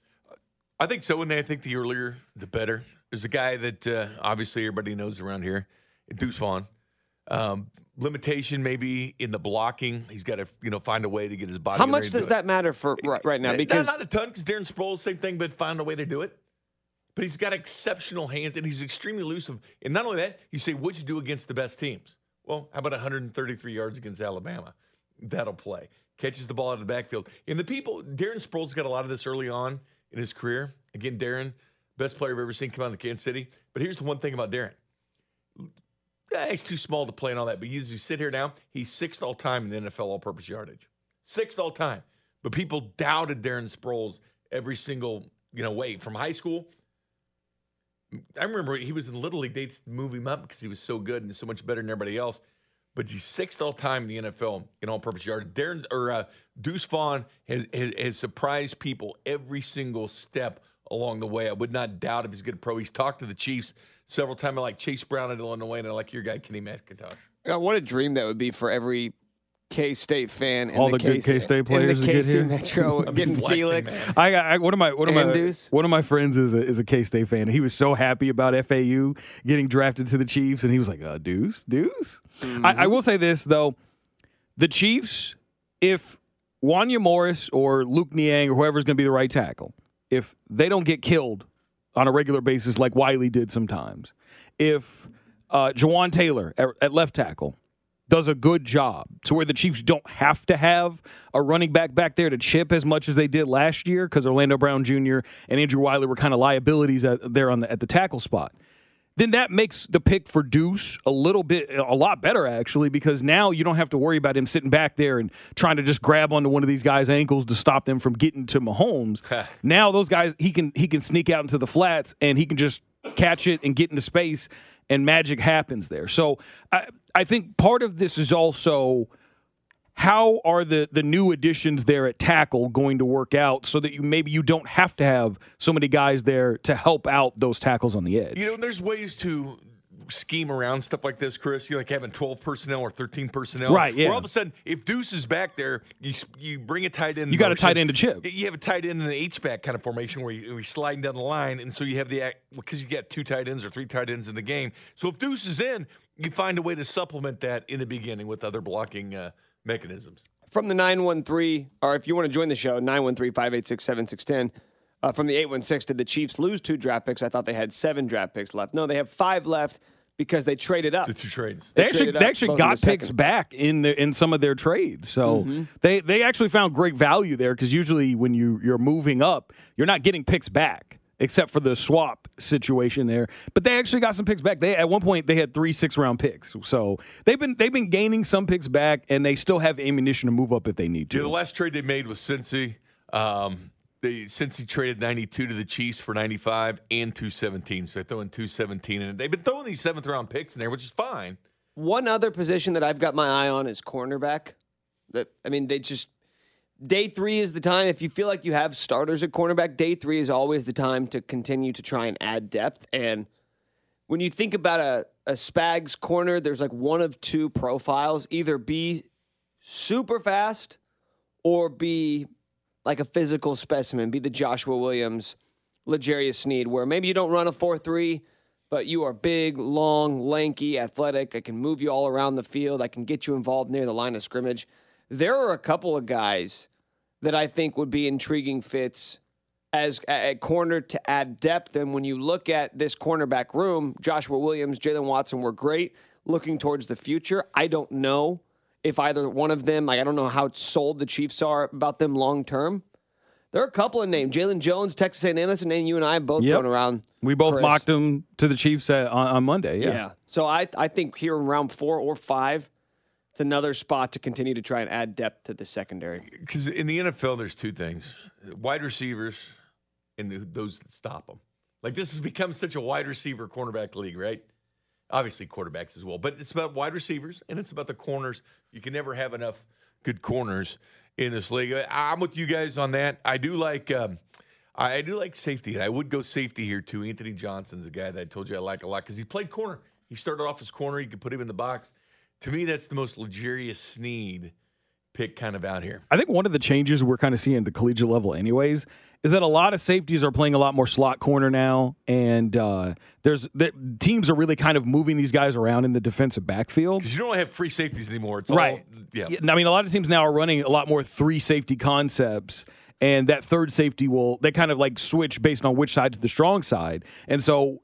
S3: I think so, and I think the earlier, the better. There's a guy that uh, obviously everybody knows around here, Deuce Vaughn. Um, limitation maybe in the blocking. He's got to you know find a way to get his body.
S2: How much
S3: do
S2: does
S3: it.
S2: that matter for right, right now? Because
S3: not a ton, because Darren Sproles, same thing, but find a way to do it. But he's got exceptional hands, and he's extremely elusive. And not only that, you say, what'd you do against the best teams? Well, how about 133 yards against Alabama? That'll play. Catches the ball out of the backfield. And the people, Darren Sproles got a lot of this early on in his career. Again, Darren, best player I've ever seen come out of Kansas City. But here's the one thing about Darren. Yeah, he's too small to play and all that. But as you sit here now, he's sixth all time in NFL all-purpose yardage, sixth all time. But people doubted Darren Sproles every single you know way from high school. I remember he was in Little League. They'd move him up because he was so good and so much better than everybody else. but he's sixth all time in the NFL in all-purpose yard. Darren or uh, Deuce Vaughn has, has has surprised people every single step along the way. I would not doubt if he's a good pro. He's talked to the Chiefs several times. I like Chase Brown at Illinois, and I like your guy Kenny McIntosh.
S2: God, what a dream that would be for every K State fan. In
S4: All
S2: the,
S4: the good K-State players
S2: in
S4: to
S2: the
S4: get
S2: KC
S4: here?
S2: Metro, [LAUGHS]
S3: I'm
S2: getting
S3: flexing,
S2: Felix.
S3: man.
S4: I, I one of my one of
S2: And
S4: my
S2: Deuce?
S4: one of my friends is a is a K State fan. He was so happy about FAU getting drafted to the Chiefs, and he was like, uh, "Deuce, Deuce." I, I will say this though, the Chiefs, if Wanya Morris or Luke Niang or whoever's going to be the right tackle, if they don't get killed on a regular basis like Wylie did sometimes, if uh, Jawaan Taylor at, at left tackle does a good job to where the Chiefs don't have to have a running back back there to chip as much as they did last year because Orlando Brown Jr. and Andrew Wylie were kind of liabilities at, there on the, at the tackle spot. Then that makes the pick for Deuce a little bit, a lot better actually, because now you don't have to worry about him sitting back there and trying to just grab onto one of these guys' ankles to stop them from getting to Mahomes. now those guys, he can he can sneak out into the flats and he can just catch it and get into space, and magic happens there. So I I think part of this is also how are the the new additions there at tackle going to work out so that you maybe you don't have to have so many guys there to help out those tackles on the edge.
S3: You know, there's ways to scheme around stuff like this, Chris. You like having 12 personnel or 13 personnel.
S4: Right, yeah.
S3: Where all of a sudden, if Deuce is back there, you you bring a tight end.
S4: You got a tight end to chip.
S3: You have a tight end in an H back kind of formation where you- you're sliding down the line, and so you have the because you get two tight ends or three tight ends in the game. So if Deuce is in, you find a way to supplement that in the beginning with other blocking uh, mechanisms.
S2: From the 913, or if you want to join the show, 913 586 7610. Uh, From the 816, did the Chiefs lose two draft picks? I thought they had seven draft picks left. No, they have five left because they traded up.
S3: The two trades.
S4: They
S2: They
S4: actually they actually got
S2: the
S4: picks
S2: second.
S4: back in the, in some of their trades, so
S2: Mm-hmm.
S4: they they actually found great value there because usually when you you're moving up, you're not getting picks back except for the swap situation there. But they actually got some picks back. They at one point they had three six round picks, so they've been they've been gaining some picks back, and they still have ammunition to move up if they need
S3: Yeah, the last trade they made was Cincy. Um, they Cincy traded 92 to the Chiefs for 95 and 217. So they're throwing 217 in it. They've been throwing these seventh round picks in there, which is fine.
S2: One other position that I've got my eye on is cornerback. That I mean, they just day three is the time. If you feel like you have starters at cornerback, day three is always the time to continue to try and add depth. And when you think about a, a Spags corner, there's like one of two profiles: either be super fast or be like a physical specimen, be the Joshua Williams, L'Jarius Sneed, where maybe you don't run a 4 3, but you are big, long, lanky, athletic. I can move you all around the field. I can get you involved near the line of scrimmage. There are a couple of guys that I think would be intriguing fits as a corner to add depth. And when you look at this cornerback room, Joshua Williams, Jaylen Watson were great. Looking towards the future, I don't know if either one of them, like I don't know how sold the Chiefs are about them long term. There are a couple of names: Jaylon Jones, Texas A&M. That's a name you and I have both
S4: Yep.
S2: thrown around.
S4: We both
S2: Chris.
S4: mocked them to the Chiefs at, on, on Monday. Yeah.
S2: Yeah. So I I think here in round four or five, it's another spot to continue to try and add depth to the secondary.
S3: Because in the NFL, there's two things wide receivers and those that stop them. Like this has become such a wide receiver cornerback league, right? Obviously, quarterbacks as well, but it's about wide receivers and it's about the corners. You can never have enough good corners in this league. I- I'm with you guys on that. I do like. Um, I do like safety, I would go safety here too. Anthony Johnson's a guy that I told you I like a lot because he played corner. He started off as corner. You could put him in the box. To me, that's the most luxurious Sneed pick kind of out here.
S4: I think one of the changes we're kind of seeing at the collegiate level, anyways, is that a lot of safeties are playing a lot more slot corner now, and uh, there's the, teams are really kind of moving these guys around in the defensive backfield.
S3: Because you don't have free safeties anymore. It's
S4: Right.
S3: all yeah.
S4: I mean, a lot of teams now are running a lot more three safety concepts, and that third safety will they kind of like switch based on which side's the strong side, and so.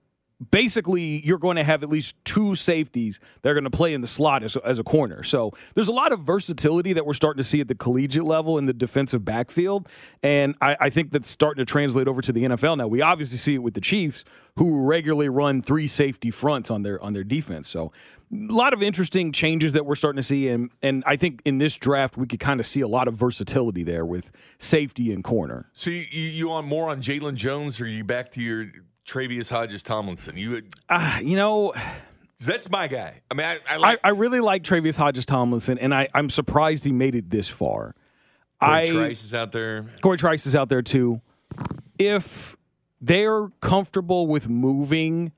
S4: Basically, you're going to have at least two safeties that are going to play in the slot as, as a corner. So there's a lot of versatility that we're starting to see at the collegiate level in the defensive backfield, and I, I think that's starting to translate over to the NFL now. We obviously see it with the Chiefs, who regularly run three safety fronts on their on their defense. So a lot of interesting changes that we're starting to see, and and I think in this draft we could kind of see a lot of versatility there with safety and corner.
S3: So you, you, on more on Jaylon Jones, or are you back to your Tre'Vius Hodges-Tomlinson? You
S4: Ah, you know,
S3: That's my guy. I mean, I, I
S4: I, I really like Tre'Vius Hodges-Tomlinson, and I, I'm surprised he made it this far.
S3: Corey
S4: I
S3: Trice is out there.
S4: Corey Trice is out there too. If they're comfortable with moving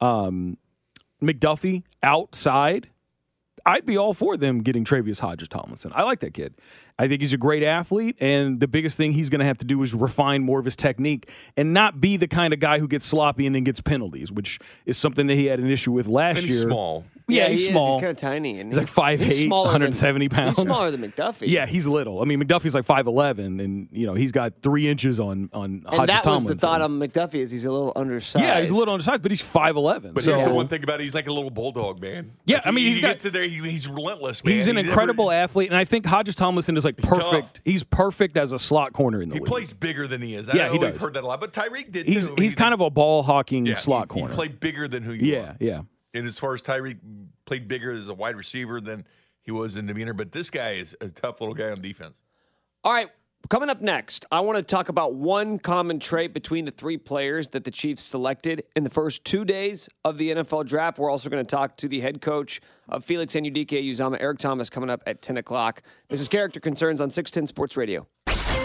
S4: um, McDuffie outside, I'd be all for them getting Tre'Vius Hodges-Tomlinson. I like that kid. I think he's a great athlete, and the biggest thing he's going to have to do is refine more of his technique and not be the kind of guy who gets sloppy and then gets penalties, which is something that he had an issue with last
S3: And
S4: year.
S3: small.
S4: Yeah,
S2: he
S4: he's
S2: is.
S4: small.
S2: He's kind of tiny. And
S4: He's like 5'8",
S2: he's smaller than-
S4: 170 pounds.
S2: He's smaller than McDuffie.
S4: Yeah, he's little. I mean, McDuffie's like five eleven, and you know he's got three inches on on
S2: And
S4: Hodges
S2: that was
S4: Tomlinson.
S2: the thought on McDuffie is he's a little undersized.
S4: Yeah, he's a little undersized, but he's five eleven.
S3: But
S4: So
S3: here's the one thing about it: he's like a little bulldog, man.
S4: Yeah,
S3: Like,
S4: I mean,
S3: he,
S4: he's
S3: he
S4: got-
S3: gets in there. He, he's relentless. Man.
S4: he's an
S3: He never-
S4: incredible athlete, and I think Hodges Tomlinson is like
S3: tough.
S4: perfect. He's perfect as a slot corner in the
S3: He
S4: league.
S3: plays bigger than he is.
S4: Yeah,
S3: I
S4: he
S3: know we've
S4: does.
S3: heard that a lot, but Tyreek did
S4: he's
S3: too.
S4: he's kind of a ball hawking
S3: yeah,
S4: slot
S3: he,
S4: corner.
S3: He played bigger than who you
S4: yeah,
S3: are.
S4: yeah.
S3: And as far as Tyreek played bigger as a wide receiver than he was in demeanor, but this guy is a tough little guy on defense.
S2: All right, coming up next, I want to talk about one common trait between the three players that the Chiefs selected in the first two days of the NFL draft. We're also going to talk to the head coach of Felix Anudike-Uzomah, Eric Thomas, coming up at 10 o'clock. This is Character Concerns on 610 Sports Radio.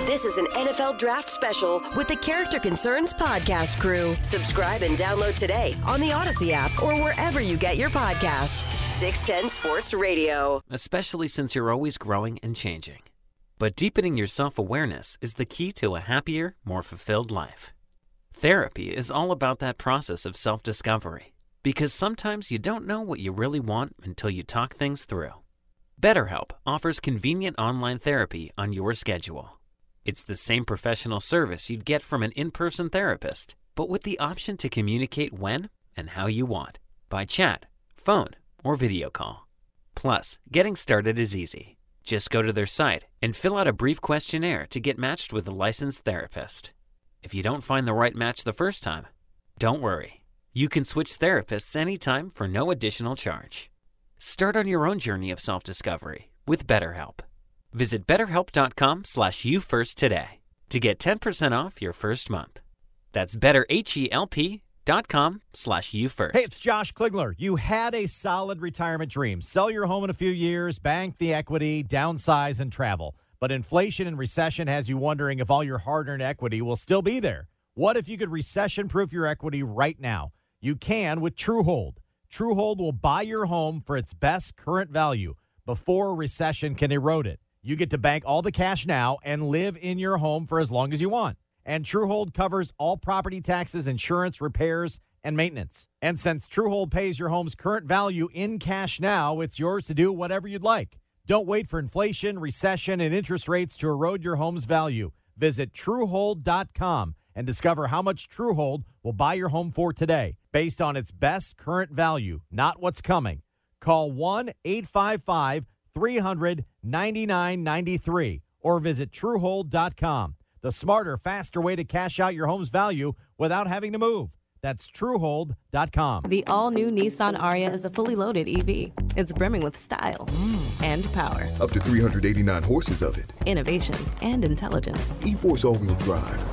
S1: This is an NFL draft special with the Character Concerns podcast crew. Subscribe and download today on the Audacy app or wherever you get your podcasts. 610 Sports Radio.
S5: especially since you're always growing and changing. But deepening your self awareness is the key to a happier, more fulfilled life. Therapy is all about that process of self discovery because sometimes you don't know what you really want until you talk things through. BetterHelp offers convenient online therapy on your schedule. It's the same professional service you'd get from an in person therapist, but with the option to communicate when and how you want by chat, phone, or video call. Plus, getting started is easy. Just go to their site and fill out a brief questionnaire to get matched with a licensed therapist. If you don't find the right match the first time, don't worry. You can switch therapists anytime for no additional charge. Start on your own journey of self-discovery with BetterHelp. Visit betterhelp.com slash you today to get 10% off your first month. That's betterhelp.com slash you first.
S6: Hey, it's Josh Kligler. You had a solid retirement dream. Sell your home in a few years, bank the equity, downsize, and travel. But inflation and recession has you wondering if all your hard earned equity will still be there. What if you could recession proof your equity right now? You can with Truehold. Truehold will buy your home for its best current value before a recession can erode it. You get to bank all the cash now and live in your home for as long as you want. And Truehold covers all property taxes, insurance, repairs, and maintenance. And since Truehold pays your home's current value in cash now, it's yours to do whatever you'd like. Don't wait for inflation, recession, and interest rates to erode your home's value. Visit Truehold.com and discover how much Truehold will buy your home for today based on its best current value, not what's coming. Call 1 855 300 9993 or visit Truehold.com. The smarter, faster way to cash out your home's value without having to move. That's Truehold.com.
S7: The all new Nissan Ariya is a fully loaded EV. It's brimming with style and power,
S8: Up to 389 horses of it.
S7: innovation, and intelligence.
S8: E Force all wheel drive.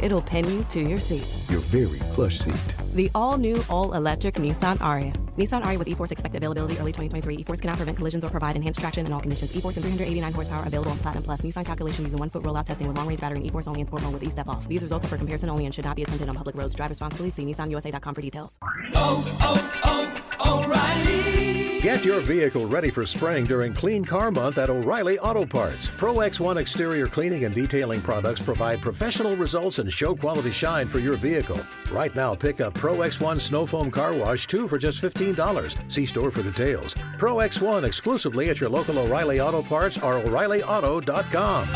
S7: It'll pin you to your seat.
S8: Your very plush seat.
S7: The all new, all electric Nissan Ariya. Nissan Ariya with E Force expected availability early 2023. E Force cannot prevent collisions or provide enhanced traction in all conditions. E Force and 389 horsepower available on Platinum Plus. Nissan calculation using one foot rollout testing with long range battery and E Force only in mode with E step off. These results are for comparison only and should not be attempted on public roads. Drive responsibly. See NissanUSA.com for details.
S9: Oh, oh, oh, Get your vehicle ready for spring during Clean Car Month at O'Reilly Auto Parts. Pro X1 exterior cleaning and detailing products provide professional results and show quality shine for your vehicle. Right now, pick up Pro X1 Snow Foam Car Wash 2 for just $15. See store for details. Pro X1 exclusively at your local O'Reilly Auto Parts or O'ReillyAuto.com.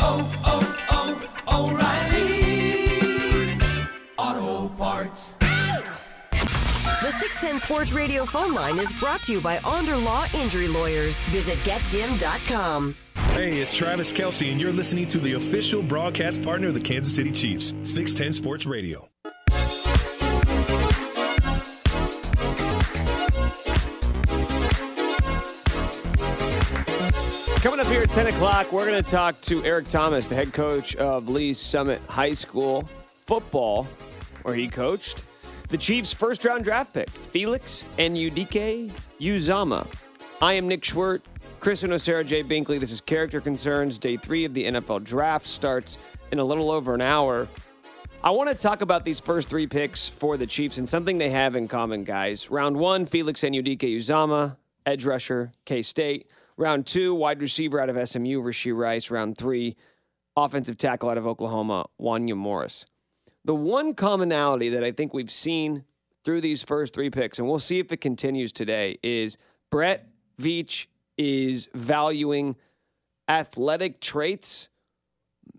S1: The 610 Sports Radio phone line is brought to you by Onder Law Injury Lawyers. Visit getjim.com.
S10: Hey, it's Travis Kelce, and you're listening to the official broadcast partner of the Kansas City Chiefs, 610 Sports Radio.
S2: Coming up here at 10 o'clock, we're going to talk to Eric Thomas, the head coach of Lee Summit High School football, where he coached. The Chiefs' first round draft pick, Felix and Udike Uzama. I am Nick Schwerdt, Chris Sarah J. Binkley. This is Character Concerns. Day three of the NFL draft starts in a little over an hour. I want to talk about these first three picks for the Chiefs and something they have in common, guys. Round one, Felix Anudike-Uzomah, edge rusher, K State. Round two, wide receiver out of SMU, Rashee Rice. Round three, offensive tackle out of Oklahoma, Wanya Morris. The one commonality that I think we've seen through these first three picks, and we'll see if it continues today, is Brett Veach is valuing athletic traits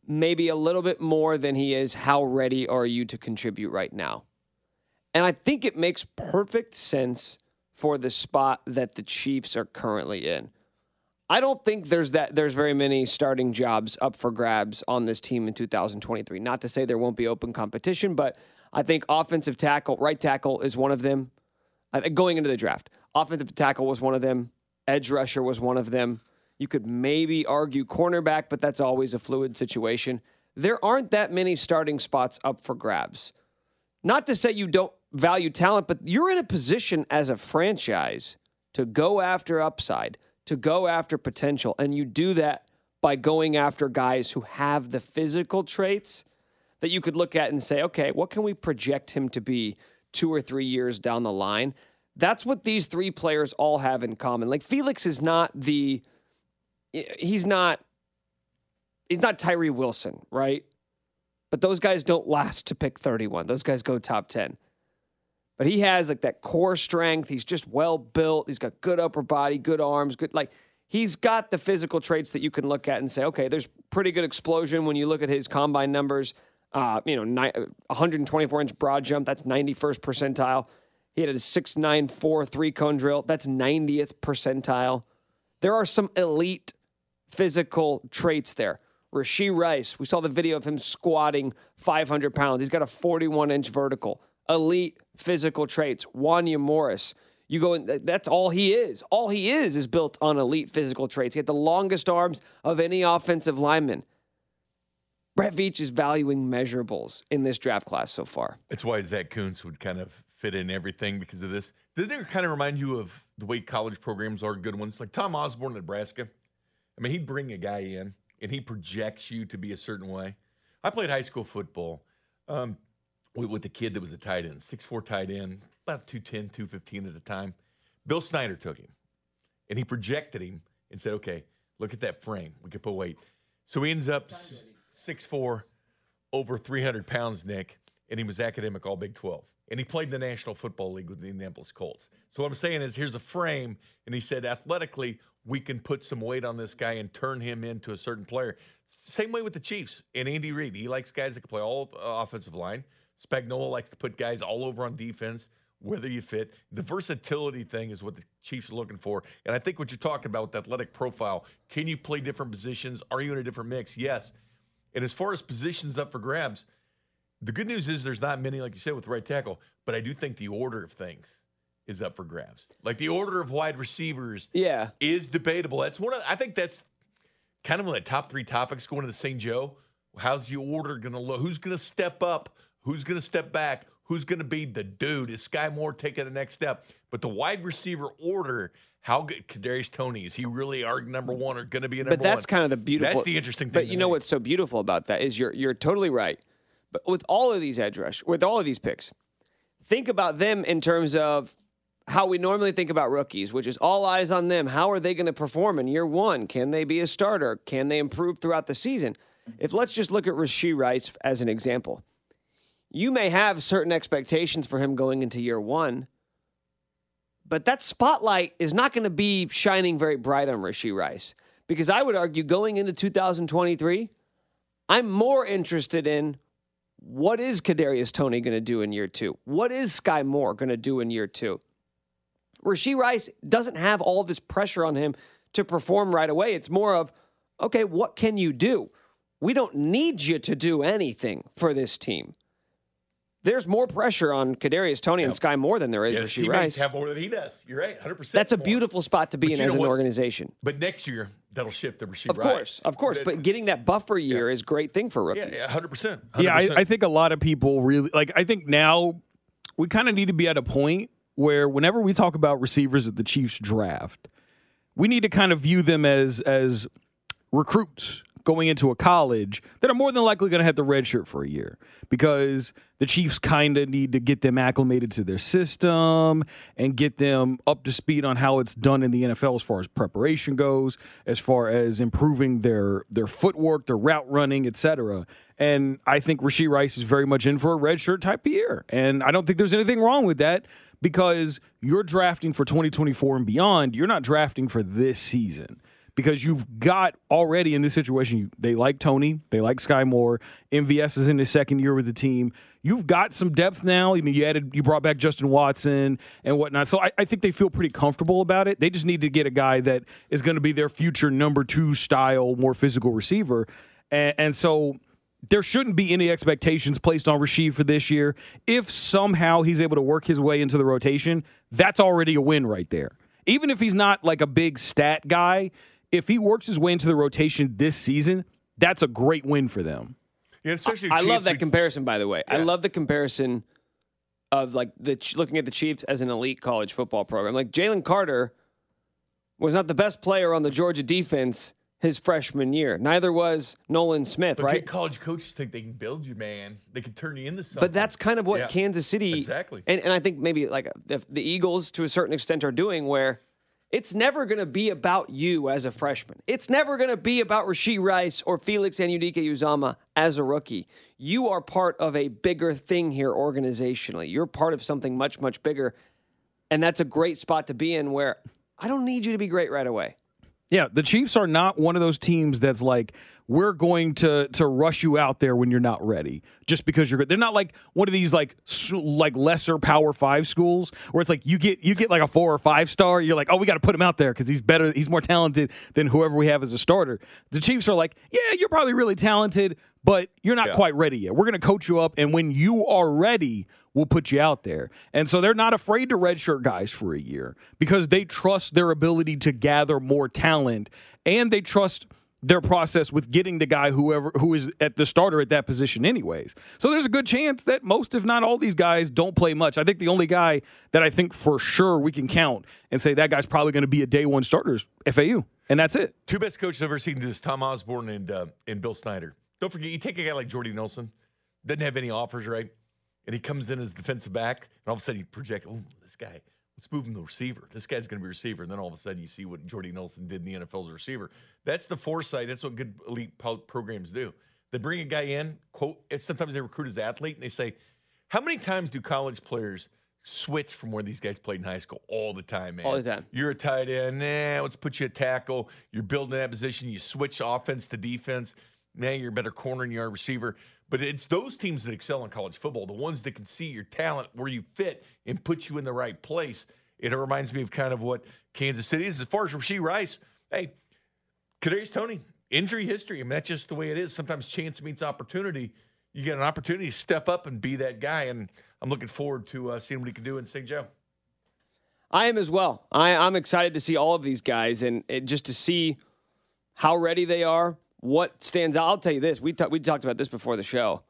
S2: maybe a little bit more than he is how ready are you to contribute right now. And I think it makes perfect sense for the spot that the Chiefs are currently in. I don't think there's that there's very many starting jobs up for grabs on this team in 2023. Not to say there won't be open competition, but I think offensive tackle, right tackle is one of them. Going into the draft, offensive tackle was one of them. Edge rusher was one of them. You could maybe argue cornerback, but that's always a fluid situation. There aren't that many starting spots up for grabs. Not to say you don't value talent, but you're in a position as a franchise to go after upside to go after potential. And you do that by going after guys who have the physical traits that you could look at and say, okay, what can we project him to be two or three years down the line? That's what these three players all have in common. Like Felix is not the, he's not, he's not Tyree Wilson, right? But those guys don't last to pick 31. Those guys go top 10. But he has like that core strength. He's just well built. He's got good upper body, good arms, good like he's got the physical traits that you can look at and say, okay, there's pretty good explosion when you look at his combine numbers. Uh, you know, ni- 124 inch broad jump, that's 91st percentile. He had a 6'9'4 three cone drill, that's 90th percentile. There are some elite physical traits there. Rashee Rice, we saw the video of him squatting 500 pounds. He's got a 41 inch vertical elite physical traits. Wanya Morris. You go, in, that's all he is. All he is is built on elite physical traits. He had the longest arms of any offensive lineman. Brett Veach is valuing measurables in this draft class so far.
S3: That's why Zach Kuntz would kind of fit in everything because of this. Did it kind of remind you of the way college programs are good ones? Like Tom Osborne, Nebraska. I mean, he'd bring a guy in and he projects you to be a certain way. I played high school football. Um, with the kid that was a tight end, six four tight end, about 210, 215 at the time. Bill Snyder took him and he projected him and said, okay, look at that frame. We could put weight. So he ends up six four, over 300 pounds, Nick, and he was academic all Big 12. And he played in the National Football League with the Indianapolis Colts. So what I'm saying is here's a frame, and he said athletically, we can put some weight on this guy and turn him into a certain player. Same way with the Chiefs and Andy Reid. He likes guys that can play all uh, offensive line. Spagnuolo likes to put guys all over on defense, whether you fit. The versatility thing is what the Chiefs are looking for. And I think what you're talking about with athletic profile, can you play different positions? Are you in a different mix? Yes. And as far as positions up for grabs, the good news is there's not many, like you said, with right tackle, but I do think the order of things is up for grabs. Like the order of wide receivers
S2: yeah.
S3: is debatable. That's one of I think that's kind of one of the top three topics going to the St. Joe. How's the order gonna look? Who's gonna step up Who's going to step back? Who's going to be the dude? Is Skyy Moore taking the next step? But the wide receiver order, how good Kadarius Toney is he really our number one or going to be a number
S2: But that's
S3: one?
S2: kind of the beautiful.
S3: That's the interesting thing.
S2: But you know what's so beautiful about that is you're you're totally right. But with all of these edge rush, with all of these picks, think about them in terms of how we normally think about rookies, which is all eyes on them. How are they going to perform in year one? Can they be a starter? Can they improve throughout the season? If let's just look at Rashee Rice as an example you may have certain expectations for him going into year one, but that spotlight is not going to be shining very bright on Rashee Rice because I would argue going into 2023, I'm more interested in what is Kadarius Toney going to do in year two? What is Skyy Moore going to do in year two? Rashee Rice doesn't have all this pressure on him to perform right away. It's more of, okay, what can you do? We don't need you to do anything for this team there's more pressure on Kadarius Toney yep. and Skyy Moore than there is
S3: yeah,
S2: Rashee Rice.
S3: have more than he does. You're right, 100. percent
S2: That's a more. beautiful spot to be but in as an what? organization.
S3: But next year that'll shift to Rashee.
S2: Of course, of course. But, but getting that buffer year yeah. is a great thing for rookies.
S3: Yeah, 100. percent
S4: Yeah, I, I think a lot of people really like. I think now we kind of need to be at a point where whenever we talk about receivers at the Chiefs draft, we need to kind of view them as as recruits going into a college that are more than likely going to have the red shirt for a year because the Chiefs kind of need to get them acclimated to their system and get them up to speed on how it's done in the NFL as far as preparation goes, as far as improving their their footwork, their route running, etc. And I think Rashee Rice is very much in for a red shirt type of year. And I don't think there's anything wrong with that because you're drafting for 2024 and beyond. You're not drafting for this season because you've got already in this situation, you, they like Toney, they like Skyy Moore. MVS is in his second year with the team. You've got some depth now. I mean, you added, you brought back Justin Watson and whatnot. So I, I think they feel pretty comfortable about it. They just need to get a guy that is going to be their future number two style, more physical receiver. And, and so there shouldn't be any expectations placed on Rashee for this year. If somehow he's able to work his way into the rotation, that's already a win right there. Even if he's not like a big stat guy, if he works his way into the rotation this season, that's a great win for them.
S3: Yeah, especially
S2: I
S3: Chiefs,
S2: love that
S3: we-
S2: comparison, by the way. I love the comparison of like the looking at the Chiefs as an elite college football program. Like Jalen Carter was not the best player on the Georgia defense his freshman year. Neither was Nolan Smith,
S3: But
S2: right?
S3: college coaches think they can build you, man. They can turn you into something.
S2: But that's kind of what
S3: Yeah.
S2: Kansas City
S3: Exactly.
S2: and, and I think maybe like the, the Eagles to a certain extent are doing where it's never going to be about you as a freshman. It's never going to be about Rashee Rice or Felix and Anudike-Uzomah as a rookie. You are part of a bigger thing here organizationally. You're part of something much, much bigger. And that's a great spot to be in where I don't need you to be great right away.
S4: Yeah, the Chiefs are not one of those teams that's like we're going to to rush you out there when you're not ready just because you're good. They're not like one of these like like lesser Power 5 schools where it's like you get you get like a 4 or 5 star, you're like, "Oh, we got to put him out there cuz he's better, he's more talented than whoever we have as a starter." The Chiefs are like, "Yeah, you're probably really talented, but you're not
S3: Yeah.
S4: quite ready yet. We're going to coach you up and when you are ready, we'll put you out there. And so they're not afraid to redshirt guys for a year because they trust their ability to gather more talent and they trust their process with getting the guy whoever who is at the starter at that position anyways. So there's a good chance that most if not all these guys don't play much. I think the only guy that I think for sure we can count and say that guy's probably going to be a day one starter is FAU. And that's it.
S3: Two best coaches I've ever seen is Tom Osborne and uh, and Bill Snyder. Don't forget, you take a guy like Jordy Nelson, doesn't have any offers, right? And he comes in as defensive back, and all of a sudden you project, oh, this guy, let's move him to receiver. This guy's going to be receiver. And then all of a sudden you see what Jordy Nelson did in the NFL as a receiver. That's the foresight. That's what good elite programs do. They bring a guy in, quote, sometimes they recruit as athlete, and they say, how many times do college players switch from where these guys played in high school? All the time, man.
S2: All the time.
S3: You're a tight end. Nah, let's put you at tackle. You're building that position. You switch offense to defense. Now you're a better corner and you're a receiver. But it's those teams that excel in college football, the ones that can see your talent, where you fit, and put you in the right place. It reminds me of kind of what Kansas City is. As far as Rashee Rice, hey, Kadarius Toney, injury history. I mean, that's just the way it is. Sometimes chance meets opportunity. You get an opportunity to step up and be that guy. And I'm looking forward to uh, seeing what he can do in St. Joe.
S2: I am as well. I, I'm excited to see all of these guys and, and just to see how ready they are. What stands out? I'll tell you this. We talked. We talked about this before the show.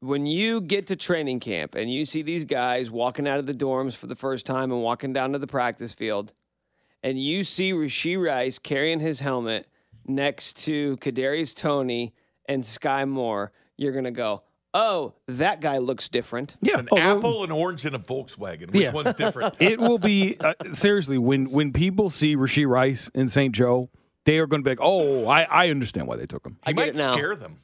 S2: When you get to training camp and you see these guys walking out of the dorms for the first time and walking down to the practice field, and you see Rashee Rice carrying his helmet next to Kadarius Toney and Skyy Moore, you're gonna go, "Oh, that guy looks different."
S4: Yeah.
S3: An
S4: Oh,
S3: apple, an orange, and a Volkswagen. Which
S4: Yeah.
S3: one's different? [LAUGHS]
S4: it will be uh, seriously when when people see Rashee Rice in St. Joe, they are going to be like, "Oh, I, I understand why they took him."
S2: I get
S3: might
S2: now.
S3: scare them.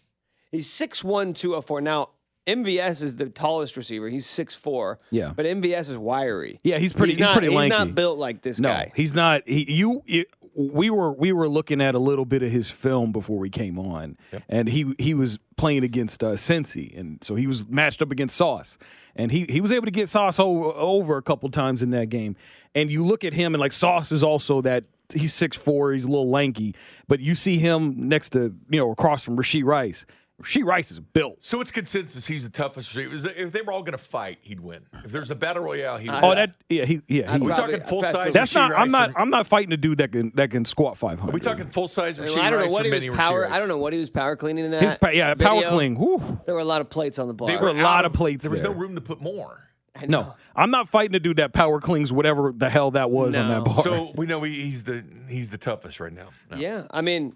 S2: He's 6'1", 204. Now, MVS is the tallest receiver. He's 6'4".
S4: Yeah.
S2: But MVS is wiry.
S4: Yeah, he's pretty. He's,
S2: not,
S4: pretty
S2: he's not built like this
S4: no,
S2: guy.
S4: he's not. He you. It, we were we were looking at a little bit of his film before we came on, and he he was playing against uh, Cincy, and so he was matched up against Sauce, and he he was able to get Sauce over, over a couple times in that game. And you look at him, and like Sauce is also that he's six four, he's a little lanky, but you see him next to you know across from Rashee Rice. She Rice is built.
S3: So it's consensus he's the toughest. If they were all going to fight, he'd win. If there's a battle royale, he'd win.
S4: Oh, that yeah, he yeah.
S3: Are
S4: He,
S3: we
S2: Probably-
S3: talking full
S2: I
S3: size?
S4: that's not.
S3: Rashee
S4: I'm not.
S3: Or-
S4: I'm not fighting a dude that can that can squat 500.
S3: Are we talking full size?
S2: Well,
S3: Rashee
S2: I don't know
S3: Rice
S2: what he was
S3: mini Rashee
S2: power.
S3: Rice?
S2: I don't know what he was power cleaning in that.
S4: His pa- yeah, power
S2: video.
S4: clean. Whew.
S2: There were a lot of plates on the bar.
S4: There were a lot
S3: out
S4: of plates.
S3: There was
S4: there.
S3: no room to put more.
S4: No, I'm not fighting a dude that power cleans whatever the hell that was on
S2: No.
S4: that bar.
S3: So [LAUGHS] we know he, he's the he's the toughest right now. No.
S2: Yeah, I mean,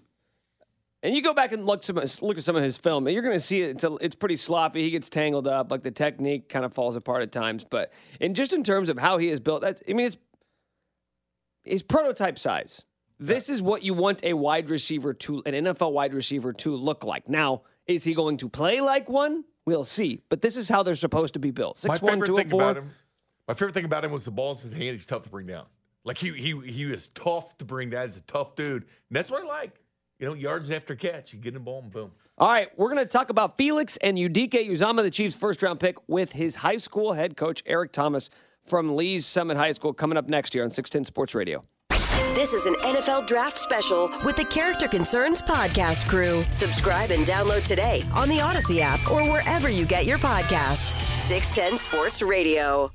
S2: and you go back and look some look at some of his film, and you're going to see it. It's, a, it's pretty sloppy. He gets tangled up, like the technique kind of falls apart at times. But in just in terms of how he is built, that's I mean, it's his prototype size. This is what you want a wide receiver to an NFL wide receiver to look like. Now, is he going to play like one? We'll see. But this is how they're supposed to be built.
S3: My
S2: Six one,
S3: favorite
S2: two
S3: thing about him, my favorite thing about him was the balls in his hand. He's tough to bring down. Like he he he is tough to bring down. He's a tough dude. And that's what I like. You know, yards after catch, you get in the ball and boom.
S2: All right, we're going to talk about Felix Anudike-Uzomah, the Chiefs' first round pick, with his high school head coach, Eric Thomas from Lee's Summit High School, coming up next year on 610 Sports Radio.
S1: This is an NFL draft special with the Character Concerns podcast crew. Subscribe and download today on the Audacy app or wherever you get your podcasts. 610 Sports Radio.